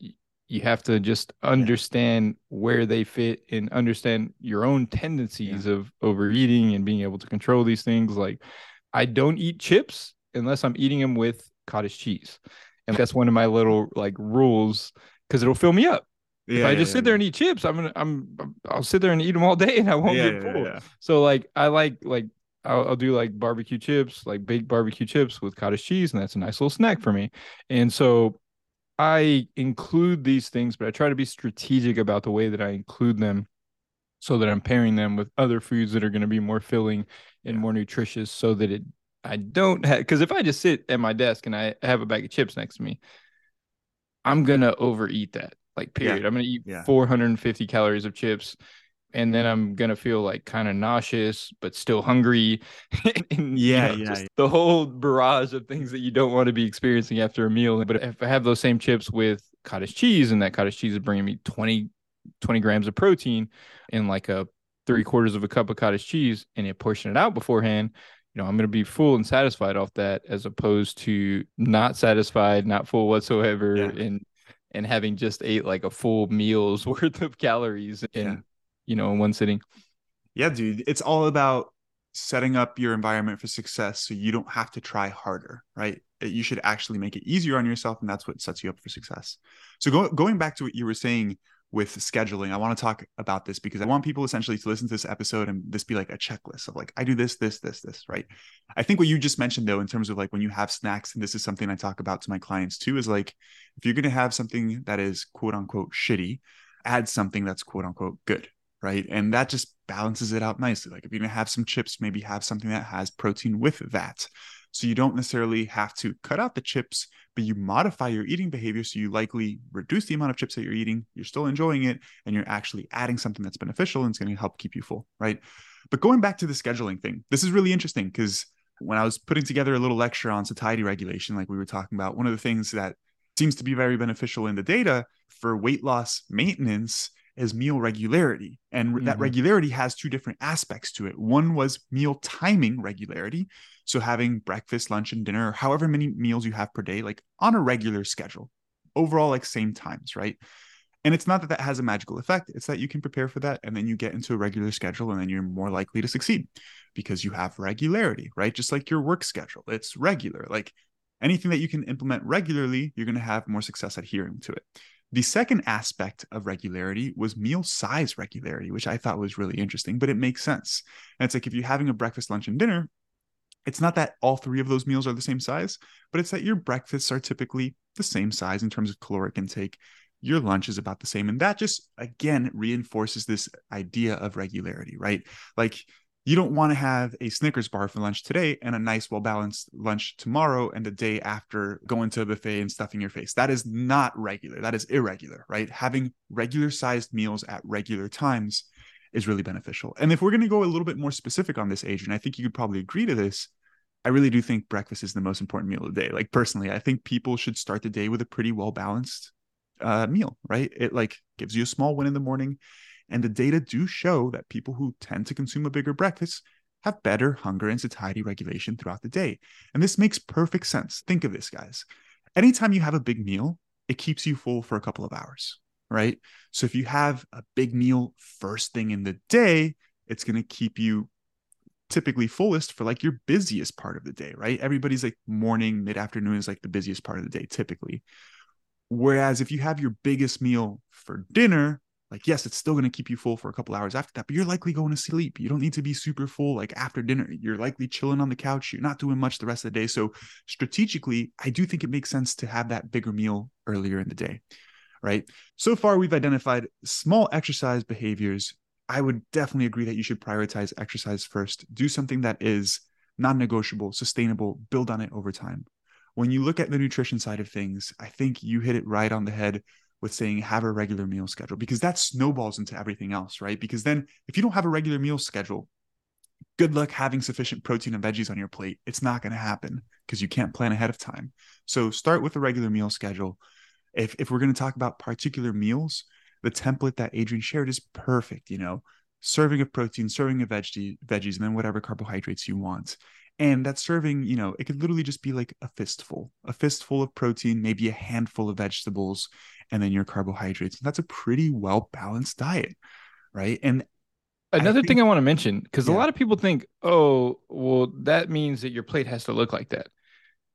you have to just understand where they fit and understand your own tendencies yeah. of overeating and being able to control these things like i don't eat chips unless i'm eating them with cottage cheese and that's one of my little like rules because it'll fill me up yeah, if I yeah, just sit there and eat chips, I'm gonna I'm I'll sit there and eat them all day and I won't get full. So like I like like I'll, I'll, do like barbecue chips, like baked barbecue chips with cottage cheese, and that's a nice little snack for me. And so I include these things, but I try to be strategic about the way that I include them so that I'm pairing them with other foods that are going to be more filling and more nutritious so that it I don't have because if I just sit at my desk and I have a bag of chips next to me, I'm gonna overeat that. Like period. Yeah. I'm gonna eat yeah. 450 calories of chips and then I'm gonna feel like kind of nauseous, but still hungry. and, yeah, you know, yeah, The whole barrage of things that you don't want to be experiencing after a meal. But if I have those same chips with cottage cheese, and that cottage cheese is bringing me 20, 20 grams of protein in like a three quarters of a cup of cottage cheese, and you portion it out beforehand, you know, I'm going to be full and satisfied off that, as opposed to not satisfied, not full whatsoever, yeah. and and having just ate like a full meal's worth of calories and yeah you know, in one sitting. Yeah, dude. It's all about setting up your environment for success so you don't have to try harder, right? You should actually make it easier on yourself, and that's what sets you up for success. So, go, going back to what you were saying with scheduling, I want to talk about this because I want people essentially to listen to this episode and this be like a checklist of like, I do this, this, this, this, right? I think what you just mentioned, though, in terms of like when you have snacks, and this is something I talk about to my clients too, is like if you're going to have something that is quote unquote shitty, add something that's quote unquote good, right? And that just balances it out nicely. Like if you're gonna have some chips, maybe have something that has protein with that. So you don't necessarily have to cut out the chips, but you modify your eating behavior. So you likely reduce the amount of chips that you're eating. You're still enjoying it, and you're actually adding something that's beneficial and it's going to help keep you full, right? But going back to the scheduling thing, this is really interesting because when I was putting together a little lecture on satiety regulation, like we were talking about, one of the things that seems to be very beneficial in the data for weight loss maintenance is meal regularity. And mm-hmm. that regularity has two different aspects to it. One was meal timing regularity. So having breakfast, lunch, and dinner, however many meals you have per day, like on a regular schedule, overall, like same times, right? And it's not that that has a magical effect. It's that you can prepare for that and then you get into a regular schedule and then you're more likely to succeed because you have regularity, right? Just like your work schedule, it's regular. Like anything that you can implement regularly, you're going to have more success adhering to it. The second aspect of regularity was meal size regularity, which I thought was really interesting, but it makes sense. And it's like if you're having a breakfast, lunch, and dinner, it's not that all three of those meals are the same size, but it's that your breakfasts are typically the same size in terms of caloric intake. Your lunch is about the same. And that just, again, reinforces this idea of regularity, right? Like you don't want to have a Snickers bar for lunch today and a nice, well balanced lunch tomorrow and the day after going to a buffet and stuffing your face. That is not regular. That is irregular, right? Having regular sized meals at regular times is really beneficial. And if we're going to go a little bit more specific on this, Adrian, I think you could probably agree to this. I really do think breakfast is the most important meal of the day. Like personally, I think people should start the day with a pretty well balanced uh, meal, right? It like gives you a small win in the morning and the data do show that people who tend to consume a bigger breakfast have better hunger and satiety regulation throughout the day. And this makes perfect sense. Think of this, guys. Anytime you have a big meal, it keeps you full for a couple of hours, right? So if you have a big meal first thing in the day, it's going to keep you typically fullest for like your busiest part of the day, right? Everybody's like morning, mid afternoon is like the busiest part of the day typically. Whereas if you have your biggest meal for dinner, like yes it's still going to keep you full for a couple hours after that but you're likely going to sleep. You don't need to be super full like after dinner. You're likely chilling on the couch. You're not doing much the rest of the day. So strategically i do think it makes sense to have that bigger meal earlier in the day right? So far we've identified small exercise behaviors. I would definitely agree that you should prioritize exercise first. Do something that is non-negotiable sustainable build on it over time. When you look at the nutrition side of things i think you hit it right on the head with saying have a regular meal schedule because that snowballs into everything else, right? Because then if you don't have a regular meal schedule, good luck having sufficient protein and veggies on your plate. It's not going to happen because you can't plan ahead of time. So start with a regular meal schedule. If if we're going to talk about particular meals, the template that Adrian shared is perfect, you know. Serving of protein, serving of veggie, veggies, and then whatever carbohydrates you want. And that serving, you know, it could literally just be like a fistful, a fistful of protein, maybe a handful of vegetables, and then your carbohydrates. That's a pretty well balanced diet, right? And another I thing I want to mention because yeah. a lot of people think, oh, well, that means that your plate has to look like that.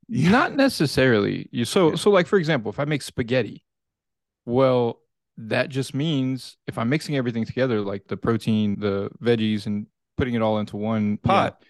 Yeah. Not necessarily. You so yeah. so like for example, if I make spaghetti, well, that just means if I'm mixing everything together, like the protein, the veggies, and putting it all into one pot,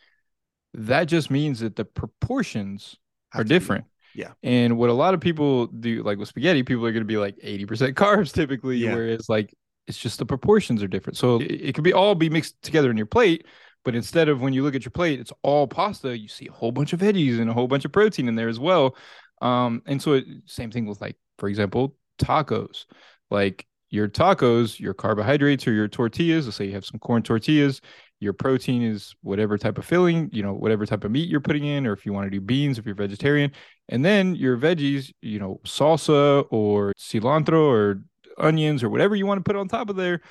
that just means that the proportions are different. Yeah. And what a lot of people do, like with spaghetti, people are going to be like 80% carbs typically, yeah. whereas like it's just the proportions are different. So it, it could be all be mixed together in your plate. But instead of when you look at your plate, it's all pasta, you see a whole bunch of veggies and a whole bunch of protein in there as well. Um, and so it, same thing with like, for example, tacos. Like your tacos, your carbohydrates or your tortillas, let's say you have some corn tortillas, your protein is whatever type of filling, you know, whatever type of meat you're putting in, or if you want to do beans, if you're vegetarian, and then your veggies, you know, salsa or cilantro or onions or whatever you want to put on top of there.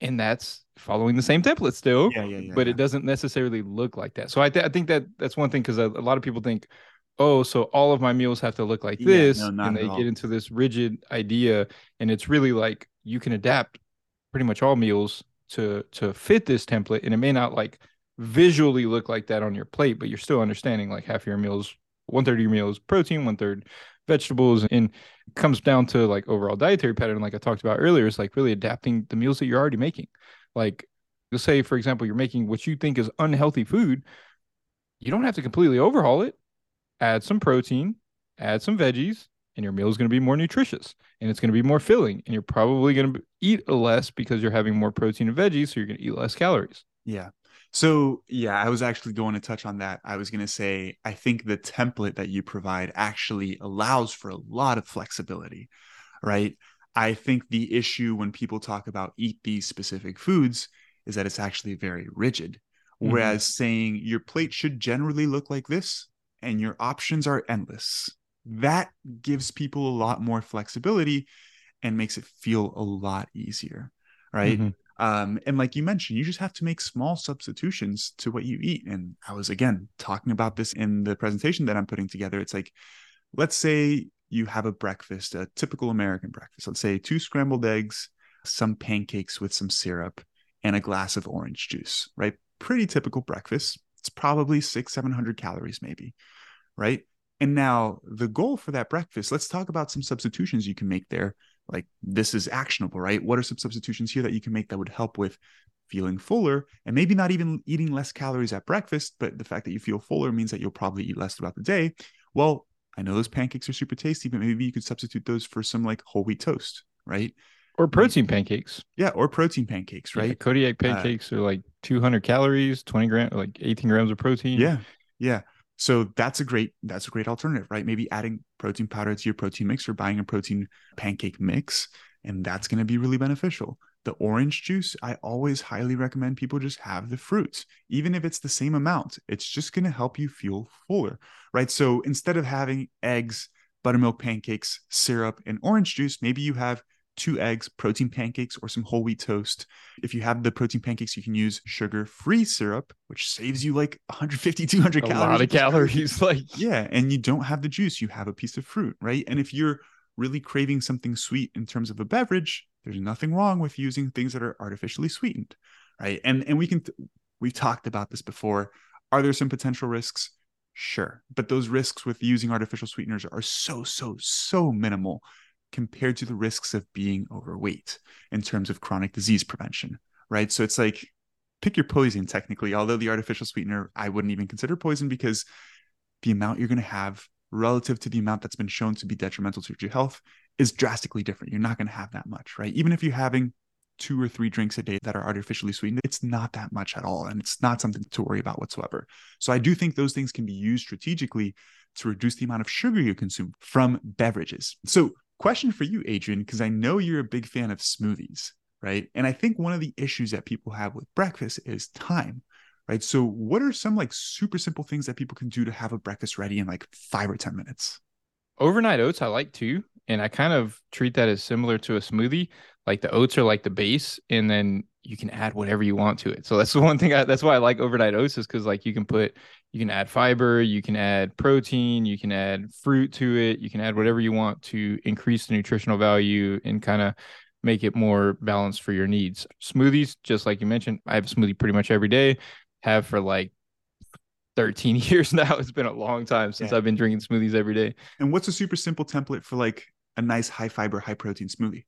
And that's following the same template still, yeah, yeah, yeah, but it doesn't necessarily look like that. So I, th- I think that that's one thing because a, a, lot of people think, oh, so all of my meals have to look like this, no, and they get into this rigid idea, and it's really like you can adapt pretty much all meals to to fit this template and it may not like visually look like that on your plate but you're still understanding like half your meals one third of your meals protein one third vegetables and comes down to like overall dietary pattern like i talked about earlier is like really adapting the meals that you're already making. Like let's say for example you're making what you think is unhealthy food you don't have to completely overhaul it. Add some protein add some veggies and your meal is going to be more nutritious and it's going to be more filling and you're probably going to eat less because you're having more protein and veggies so you're going to eat less calories. Yeah. So yeah i was actually going to touch on that. I was going to say i think the template that you provide actually allows for a lot of flexibility right? I think the issue when people talk about eat these specific foods is that it's actually very rigid. Mm-hmm. whereas saying your plate should generally look like this and your options are endless that gives people a lot more flexibility and makes it feel a lot easier right? Mm-hmm. um, and like you mentioned you just have to make small substitutions to what you eat. And i was again talking about this in the presentation that i'm putting together. It's like let's say you have a breakfast a typical american breakfast. Let's say two scrambled eggs some pancakes with some syrup and a glass of orange juice right? Pretty typical breakfast. It's probably six seven hundred calories maybe right And now the goal for that breakfast, let's talk about some substitutions you can make there. Like this is actionable, right? What are some substitutions here that you can make that would help with feeling fuller and maybe not even eating less calories at breakfast, but the fact that you feel fuller means that you'll probably eat less throughout the day. Well, I know those pancakes are super tasty, but maybe you could substitute those for some like whole wheat toast, right? Or protein pancakes. Yeah, or protein pancakes, right? Yeah, Kodiak uh, pancakes uh, are like 200 calories, 20 grams, like 18 grams of protein. Yeah, yeah. So that's a great that's a great alternative, right? Maybe adding protein powder to your protein mix or buying a protein pancake mix, and that's going to be really beneficial. The orange juice, I always highly recommend people just have the fruits, even if it's the same amount. It's just going to help you feel fuller, right? So instead of having eggs, buttermilk pancakes, syrup, and orange juice, maybe you have two eggs, protein pancakes, or some whole wheat toast. If you have the protein pancakes, you can use sugar free syrup, which saves you like 150, 200 a calories. A lot of calories. Like, yeah. And you don't have the juice, you have a piece of fruit, right? And if you're really craving something sweet in terms of a beverage, there's nothing wrong with using things that are artificially sweetened, right? And and we can we've talked about this before. Are there some potential risks? Sure, but those risks with using artificial sweeteners are so so so minimal compared to the risks of being overweight in terms of chronic disease prevention, right? So it's like pick your poison technically, although the artificial sweetener I wouldn't even consider poison because the amount you're going to have relative to the amount that's been shown to be detrimental to your health is drastically different. You're not going to have that much, right? Even if you're having two or three drinks a day that are artificially sweetened, it's not that much at all. And it's not something to worry about whatsoever. So I do think those things can be used strategically to reduce the amount of sugar you consume from beverages. So question for you, Adrian, because I know you're a big fan of smoothies, right? And I think one of the issues that people have with breakfast is time, right? So, what are some like super simple things that people can do to have a breakfast ready in like five or 10 minutes? Overnight oats, I like too. And I kind of treat that as similar to a smoothie. Like the oats are like the base, and then you can add whatever you want to it. So that's the one thing I, that's why I like overnight oats is because like you can put you can add fiber, you can add protein, you can add fruit to it, you can add whatever you want to increase the nutritional value and kind of make it more balanced for your needs. Smoothies, just like you mentioned, I have a smoothie pretty much every day. Have for like 13 years now. It's been a long time since yeah. I've been drinking smoothies every day. And what's a super simple template for like a nice high fiber, high protein smoothie?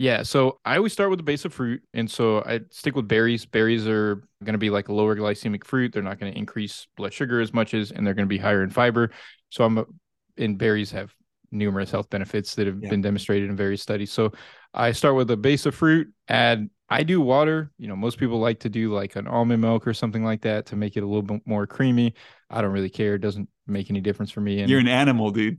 Yeah, so I always start with the base of fruit, and so I stick with berries. Berries are going to be like a lower glycemic fruit. They're not going to increase blood sugar as much as, and they're going to be higher in fiber. So I'm, and berries have numerous health benefits that have yeah. been demonstrated in various studies. So I start with a base of fruit, add I do water. You know, most people like to do like an almond milk or something like that to make it a little bit more creamy. I don't really care. It doesn't make any difference for me. And you're an animal, dude.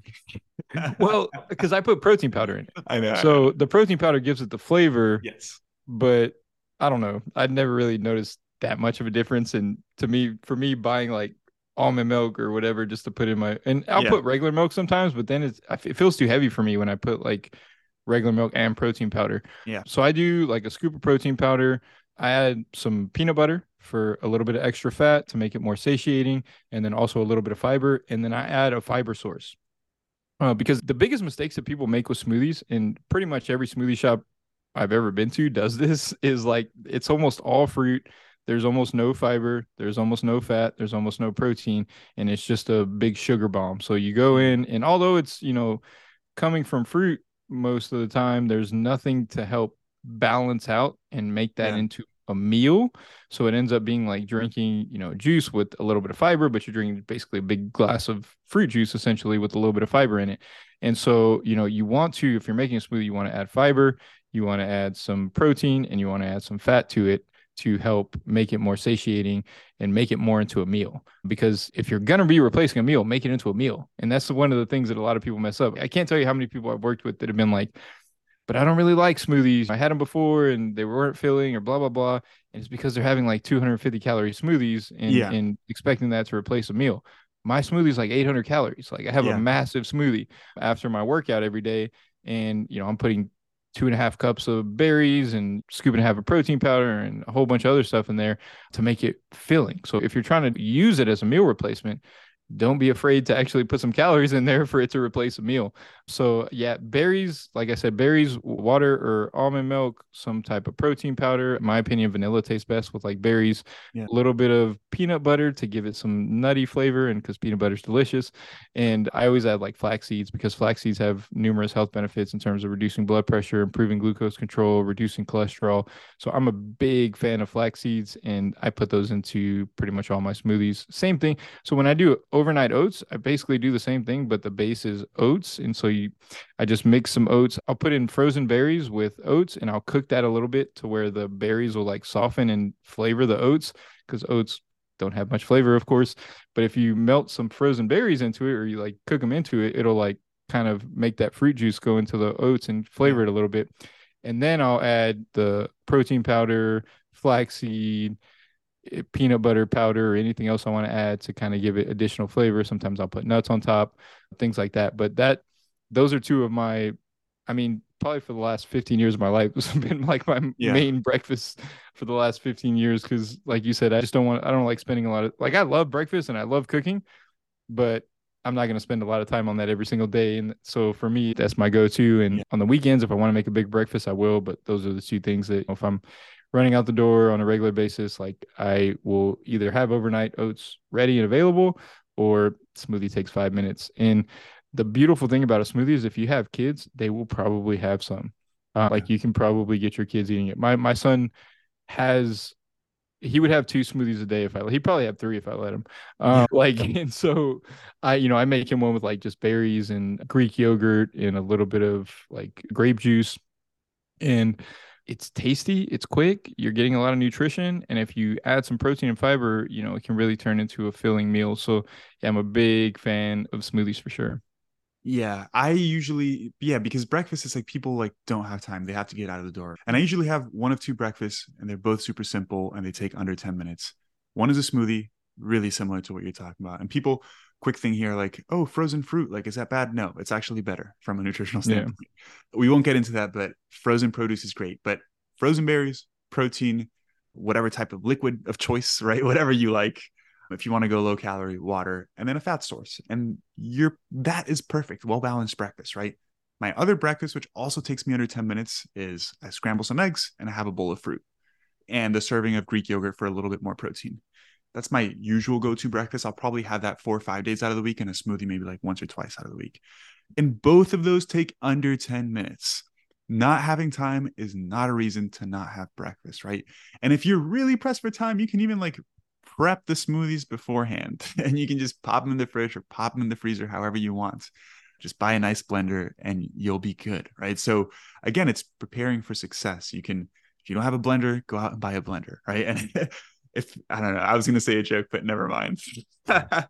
well, because I put protein powder in it. I know. So the protein powder gives it the flavor. Yes. But I don't know. I'd never really noticed that much of a difference. And to me, for me, buying like almond milk or whatever just to put in my and I'll yeah. put regular milk sometimes, but then it's it feels too heavy for me when I put like regular milk and protein powder. Yeah. So I do like a scoop of protein powder. I add some peanut butter for a little bit of extra fat to make it more satiating, and then also a little bit of fiber. And then I add a fiber source. Uh, because the biggest mistakes that people make with smoothies, and pretty much every smoothie shop I've ever been to does this, is like it's almost all fruit. There's almost no fiber. There's almost no fat. There's almost no protein. And it's just a big sugar bomb. So you go in, and although it's, you know, coming from fruit, most of the time there's nothing to help balance out and make that yeah. into a meal so it ends up being like drinking you know juice with a little bit of fiber but you're drinking basically a big glass of fruit juice essentially with a little bit of fiber in it and so you know you want to if you're making a smoothie you want to add fiber you want to add some protein and you want to add some fat to it to help make it more satiating and make it more into a meal. Because if you're going to be replacing a meal, make it into a meal. And that's one of the things that a lot of people mess up. I can't tell you how many people I've worked with that have been like, but I don't really like smoothies. I had them before and they weren't filling or blah, blah, blah. And it's because they're having like 250 calorie smoothies and, yeah. and expecting that to replace a meal. My smoothie is like 800 calories. Like I have yeah. a massive smoothie after my workout every day. And, you know, I'm putting two and a half cups of berries and scoop and a half of protein powder and a whole bunch of other stuff in there to make it filling. So if you're trying to use it as a meal replacement, don't be afraid to actually put some calories in there for it to replace a meal. So yeah, berries, like I said, berries, water or almond milk, some type of protein powder. In my opinion, vanilla tastes best with like berries, Yeah. a little bit of peanut butter to give it some nutty flavor and because peanut butter is delicious. And I always add like flax seeds because flax seeds have numerous health benefits in terms of reducing blood pressure, improving glucose control, reducing cholesterol. So I'm a big fan of flax seeds and I put those into pretty much all my smoothies. Same thing. So when I do overnight oats, I basically do the same thing, but the base is oats. And so you I just mix some oats. I'll put in frozen berries with oats and I'll cook that a little bit to where the berries will like soften and flavor the oats because oats don't have much flavor, of course. But if you melt some frozen berries into it or you like cook them into it, it'll like kind of make that fruit juice go into the oats and flavor it a little bit. And then I'll add the protein powder, flaxseed, Eh, peanut butter powder, or anything else I want to add to kind of give it additional flavor. Sometimes I'll put nuts on top, things like that. But that those are two of my I mean, probably for the last 15 years of my life, has been like my Yeah. main breakfast for the last 15 years. Cause like you said, I just don't want, I don't like spending a lot of, like, I love breakfast and I love cooking, but I'm not going to spend a lot of time on that every single day. And so for me, that's my go to. And Yeah. on the weekends, if I want to make a big breakfast, I will. But those are the two things that if I'm running out the door on a regular basis, like I will either have overnight oats ready and available or smoothie takes five minutes. And the beautiful thing about a smoothie is if you have kids, they will probably have some. Uh, like you can probably get your kids eating it. My my son has he would have two smoothies a day if I he'd probably have three if I let him. Um, like and so I you know I make him one with like just berries and Greek yogurt and a little bit of like grape juice, and it's tasty. It's quick. You're getting a lot of nutrition, and if you add some protein and fiber, you know it can really turn into a filling meal. So yeah, I'm a big fan of smoothies for sure. Yeah, I usually yeah because breakfast is like people like don't have time; they have to get out of the door. And I usually have one of two breakfasts, and they're both super simple and they take under ten minutes. One is a smoothie, really similar to what you're talking about. And people, quick thing here, like oh, frozen fruit, like is that bad? No, it's actually better from a nutritional Yeah. standpoint. We won't get into that, but frozen produce is great. But frozen berries, protein, whatever type of liquid of choice, right? Whatever you like if you want to go low calorie water and then a fat source and you're that is perfect well balanced breakfast right my other breakfast which also takes me under 10 minutes is i scramble some eggs and i have a bowl of fruit and the serving of greek yogurt for a little bit more protein that's my usual go-to breakfast. I'll probably have that four or five days out of the week and a smoothie maybe like once or twice out of the week. And both of those take under 10 minutes. Not having time is not a reason to not have breakfast right? And if you're really pressed for time you can even like prep the smoothies beforehand and you can just pop them in the fridge or pop them in the freezer however you want. Just buy a nice blender and you'll be good right? So again it's preparing for success. You can if you don't have a blender go out and buy a blender right? And if i don't know i was going to say a joke but never mind but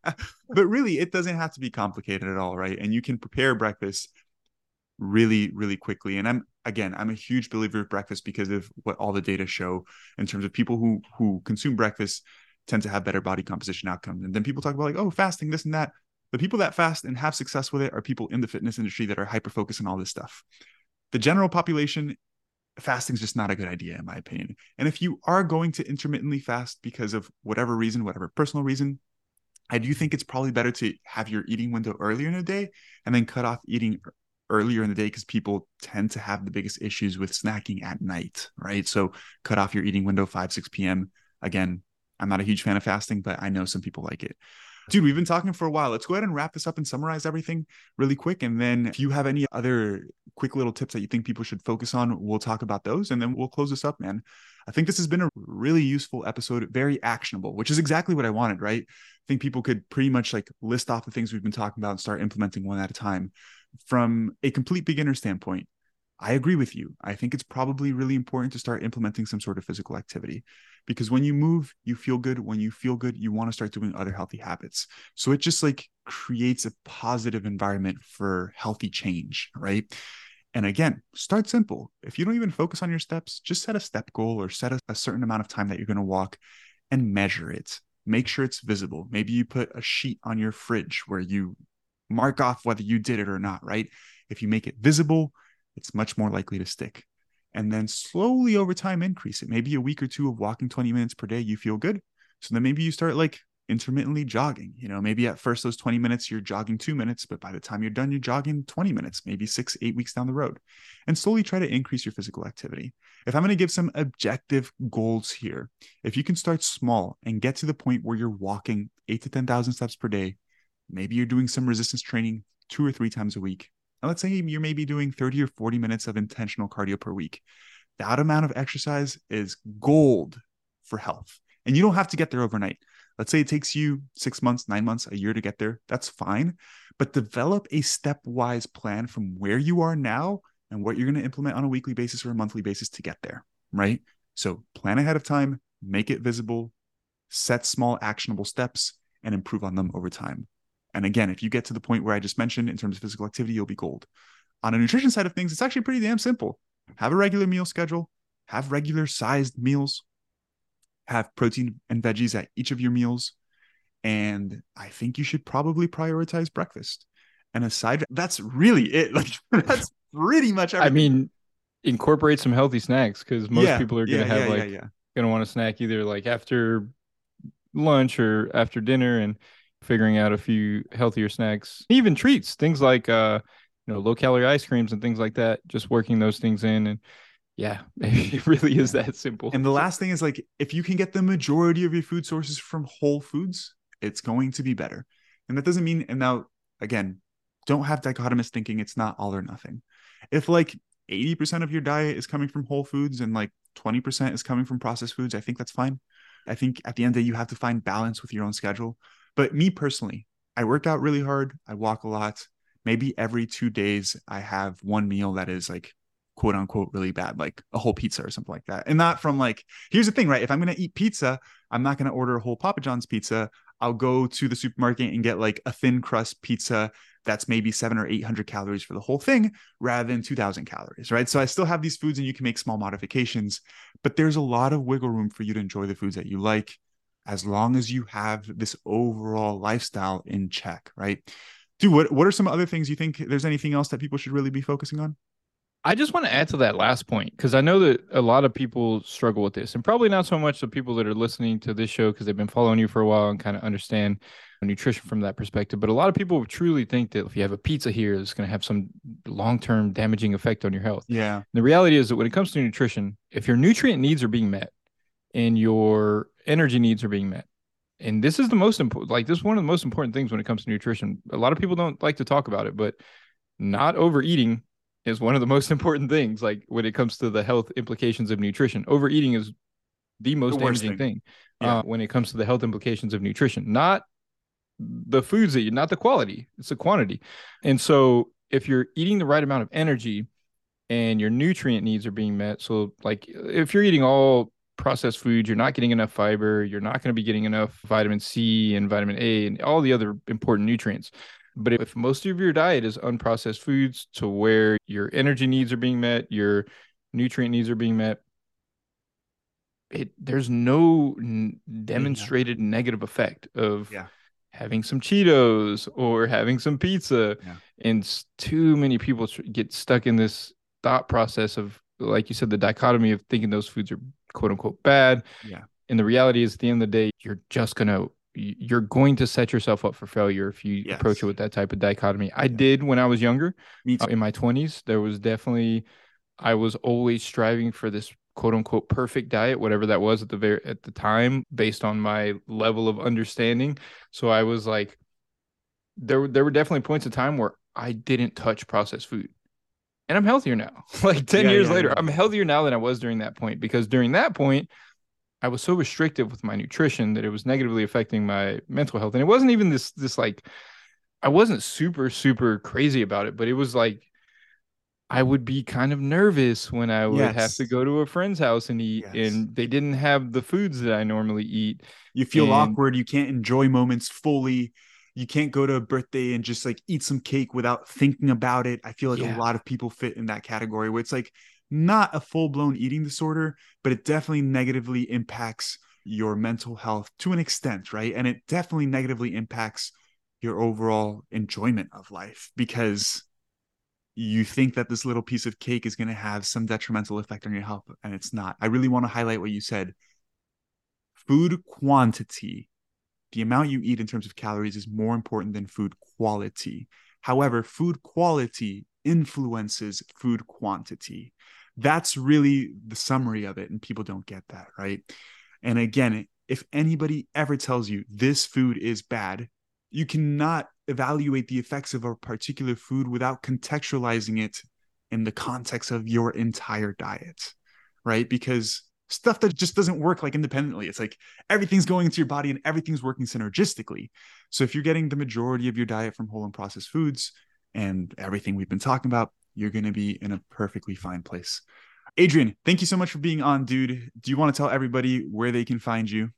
really it doesn't have to be complicated at all right and you can prepare breakfast really really quickly and i'm again i'm a huge believer of breakfast because of what all the data show in terms of people who who consume breakfast tend to have better body composition outcomes. And then people talk about like, oh, fasting, this and that. The people that fast and have success with it are people in the fitness industry that are hyper focused on all this stuff. The general population, fasting is just not a good idea, in my opinion. And if you are going to intermittently fast because of whatever reason, whatever personal reason, I do think it's probably better to have your eating window earlier in the day and then cut off eating earlier in the day because people tend to have the biggest issues with snacking at night, right? So cut off your eating window 5, 6 p.m. Again, I'm not a huge fan of fasting, but I know some people like it. Dude, we've been talking for a while. Let's go ahead and wrap this up and summarize everything really quick. And then if you have any other quick little tips that you think people should focus on, we'll talk about those and then we'll close this up, man. I think this has been a really useful episode, very actionable, which is exactly what I wanted, right? I think people could pretty much like list off the things we've been talking about and start implementing one at a time from a complete beginner standpoint. I agree with you. I think it's probably really important to start implementing some sort of physical activity because when you move, you feel good. When you feel good, you want to start doing other healthy habits. So it just like creates a positive environment for healthy change, right? And again, start simple. If you don't even focus on your steps, just set a step goal or set a, a certain amount of time that you're going to walk and measure it. Make sure it's visible. Maybe you put a sheet on your fridge where you mark off whether you did it or not, right? If you make it visible, it's much more likely to stick. And then slowly over time, increase it. Maybe a week or two of walking 20 minutes per day, you feel good. So then maybe you start like intermittently jogging. You know, maybe at first those 20 minutes you're jogging 2 minutes, but by the time you're done you're jogging 20 minutes, maybe 6 8 weeks down the road. And slowly try to increase your physical activity. If I'm going to give some objective goals here, if you can start small and get to the point where you're walking 8 to 10,000 steps per day, maybe you're doing some resistance training 2 or 3 times a week. And let's say you're maybe doing 30 or 40 minutes of intentional cardio per week. That amount of exercise is gold for health. And you don't have to get there overnight. Let's say it takes you six months, nine months, a year to get there. That's fine. But develop a stepwise plan from where you are now and what you're going to implement on a weekly basis or a monthly basis to get there. Right. So plan ahead of time, make it visible, set small actionable steps, and improve on them over time. And again, if you get to the point where I just mentioned in terms of physical activity, you'll be gold. On a nutrition side of things, it's actually pretty damn simple. Have a regular meal schedule, have regular sized meals, have protein and veggies at each of your meals. And I think you should probably prioritize breakfast. And aside, that's really it. Like that's pretty much everything. I mean, incorporate some healthy snacks because most yeah, people are gonna yeah, have yeah, like gonna want to snack either like after lunch or after dinner and figuring out a few healthier snacks, even treats, things like uh, you know, low calorie ice creams and things like that. Just working those things in and yeah, it really is that simple. And the last thing is like if you can get the majority of your food sources from whole foods, it's going to be better. And that doesn't mean and now again, don't have dichotomous thinking. It's not all or nothing. If like 80% of your diet is coming from whole foods and like 20% is coming from processed foods, I think that's fine. I think at the end of the day, you have to find balance with your own schedule. But me personally, I work out really hard. I walk a lot. Maybe every two days, I have one meal that is like quote unquote really bad, like a whole pizza or something like that. And not from like, here's the thing, right? If I'm going to eat pizza, I'm not going to order a whole Papa John's pizza. I'll go to the supermarket and get like a thin crust pizza that's maybe seven or 800 calories for the whole thing rather than 2000 calories, right? So I still have these foods and you can make small modifications, but there's a lot of wiggle room for you to enjoy the foods that you like as long as you have this overall lifestyle in check, right? Dude, what, what are some other things you think there's anything else that people should really be focusing on? I just want to add to that last point because I know that a lot of people struggle with this, and probably not so much the people that are listening to this show because they've been following you for a while and kind of understand nutrition from that perspective. But a lot of people truly think that if you have a pizza here, it's going to have some long term damaging effect on your health. Yeah. The reality is that when it comes to nutrition, if your nutrient needs are being met and your energy needs are being met, and this is the most important, like this is one of the most important things when it comes to nutrition. A lot of people don't like to talk about it, but not overeating is one of the most important things like when it comes to the health implications of nutrition overeating is the most the damaging thing, thing yeah. uh, when it comes to the health implications of nutrition not the foods that you not the quality it's the quantity and so if you're eating the right amount of energy and your nutrient needs are being met so like if you're eating all processed foods you're not getting enough fiber you're not going to be getting enough vitamin c and vitamin a and all the other important nutrients but if most of your diet is unprocessed foods to where your energy needs are being met, your nutrient needs are being met, it there's no n- demonstrated yeah. negative effect of yeah. having some Cheetos or having some pizza. Yeah. And too many people get stuck in this thought process of, like you said, the dichotomy of thinking those foods are quote unquote bad. Yeah. And the reality is, at the end of the day, you're just gonna you're going to set yourself up for failure if you yes. approach it with that type of dichotomy. I yeah. did when I was younger. Uh, in my 20s, there was definitely I was always striving for this quote unquote perfect diet, whatever that was at the very at the time, based on my level of understanding. So I was like, there there were definitely points of time where I didn't touch processed food. And I'm healthier now. like 10 yeah, years yeah, later, I'm healthier now than I was during that point because during that point, I was so restrictive with my nutrition that it was negatively affecting my mental health. And it wasn't even this this like I wasn't super super crazy about it, but it was like I would be kind of nervous when I would yes. have to go to a friend's house and eat yes. and they didn't have the foods that I normally eat. You feel and... awkward, you can't enjoy moments fully. You can't go to a birthday and just like eat some cake without thinking about it. I feel like yeah. a lot of people fit in that category where it's like not a full blown eating disorder, but it definitely negatively impacts your mental health to an extent, right? And it definitely negatively impacts your overall enjoyment of life because you think that this little piece of cake is going to have some detrimental effect on your health and it's not. I really want to highlight what you said. Food quantity the amount you eat in terms of calories is more important than food quality. However, food quality influences food quantity. That's really the summary of it. And people don't get that, right? And again, if anybody ever tells you this food is bad, you cannot evaluate the effects of a particular food without contextualizing it in the context of your entire diet, right? Because stuff that just doesn't work like independently. It's like everything's going into your body and everything's working synergistically. So if you're getting the majority of your diet from whole and processed foods and everything we've been talking about, you're going to be in a perfectly fine place. Adrian, thank you so much for being on, dude. Do you want to tell everybody where they can find you?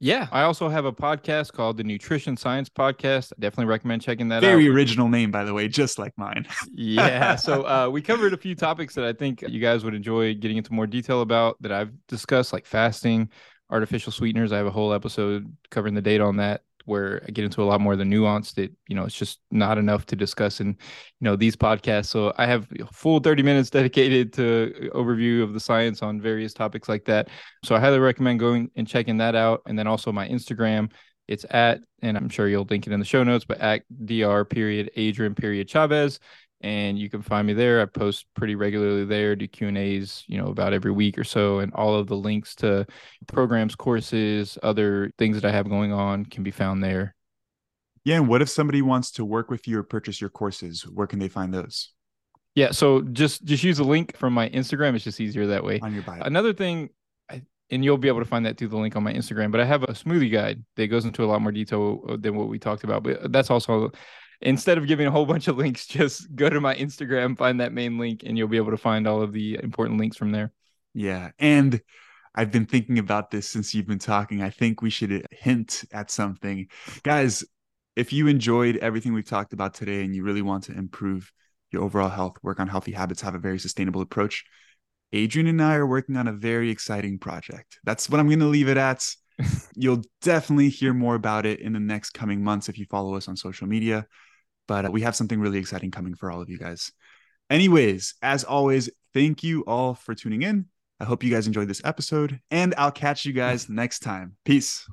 Yeah, I also have a podcast called the Nutrition Science Podcast. I definitely recommend checking that Very out. Very original name, by the way, just like mine. yeah, so uh, we covered a few topics that I think you guys would enjoy getting into more detail about that I've discussed, like fasting, artificial sweeteners. I have a whole episode covering the data on that where I get into a lot more of the nuance that you know it's just not enough to discuss in you know these podcasts. So I have full 30 minutes dedicated to uh, overview of the science on various topics like that. So I highly recommend going and checking that out. And then also my Instagram, it's at, and I'm sure you'll link it in the show notes, but at dr period Adrian period Chavez and you can find me there. I post pretty regularly there, do Q and A's, you know, about every week or so, and all of the links to programs, courses, other things that I have going on can be found there. Yeah, and what if somebody wants to work with you or purchase your courses? Where can they find those? Yeah, so just just use a link from my Instagram. It's just easier that way. On your bio. Another thing, and you'll be able to find that through the link on my Instagram. But I have a smoothie guide that goes into a lot more detail than what we talked about. But that's also instead of giving a whole bunch of links, just go to my Instagram, find that main link, and you'll be able to find all of the important links from there. Yeah. And I've been thinking about this since you've been talking. I think we should hint at something. Guys, if you enjoyed everything we've talked about today and you really want to improve your overall health, work on healthy habits, have a very sustainable approach, Adrian and I are working on a very exciting project. That's what I'm going to leave it at. You'll definitely hear more about it in the next coming months if you follow us on social media but uh, we have something really exciting coming for all of you guys. Anyways, as always, thank you all for tuning in. I hope you guys enjoyed this episode, and I'll catch you guys next time. Peace.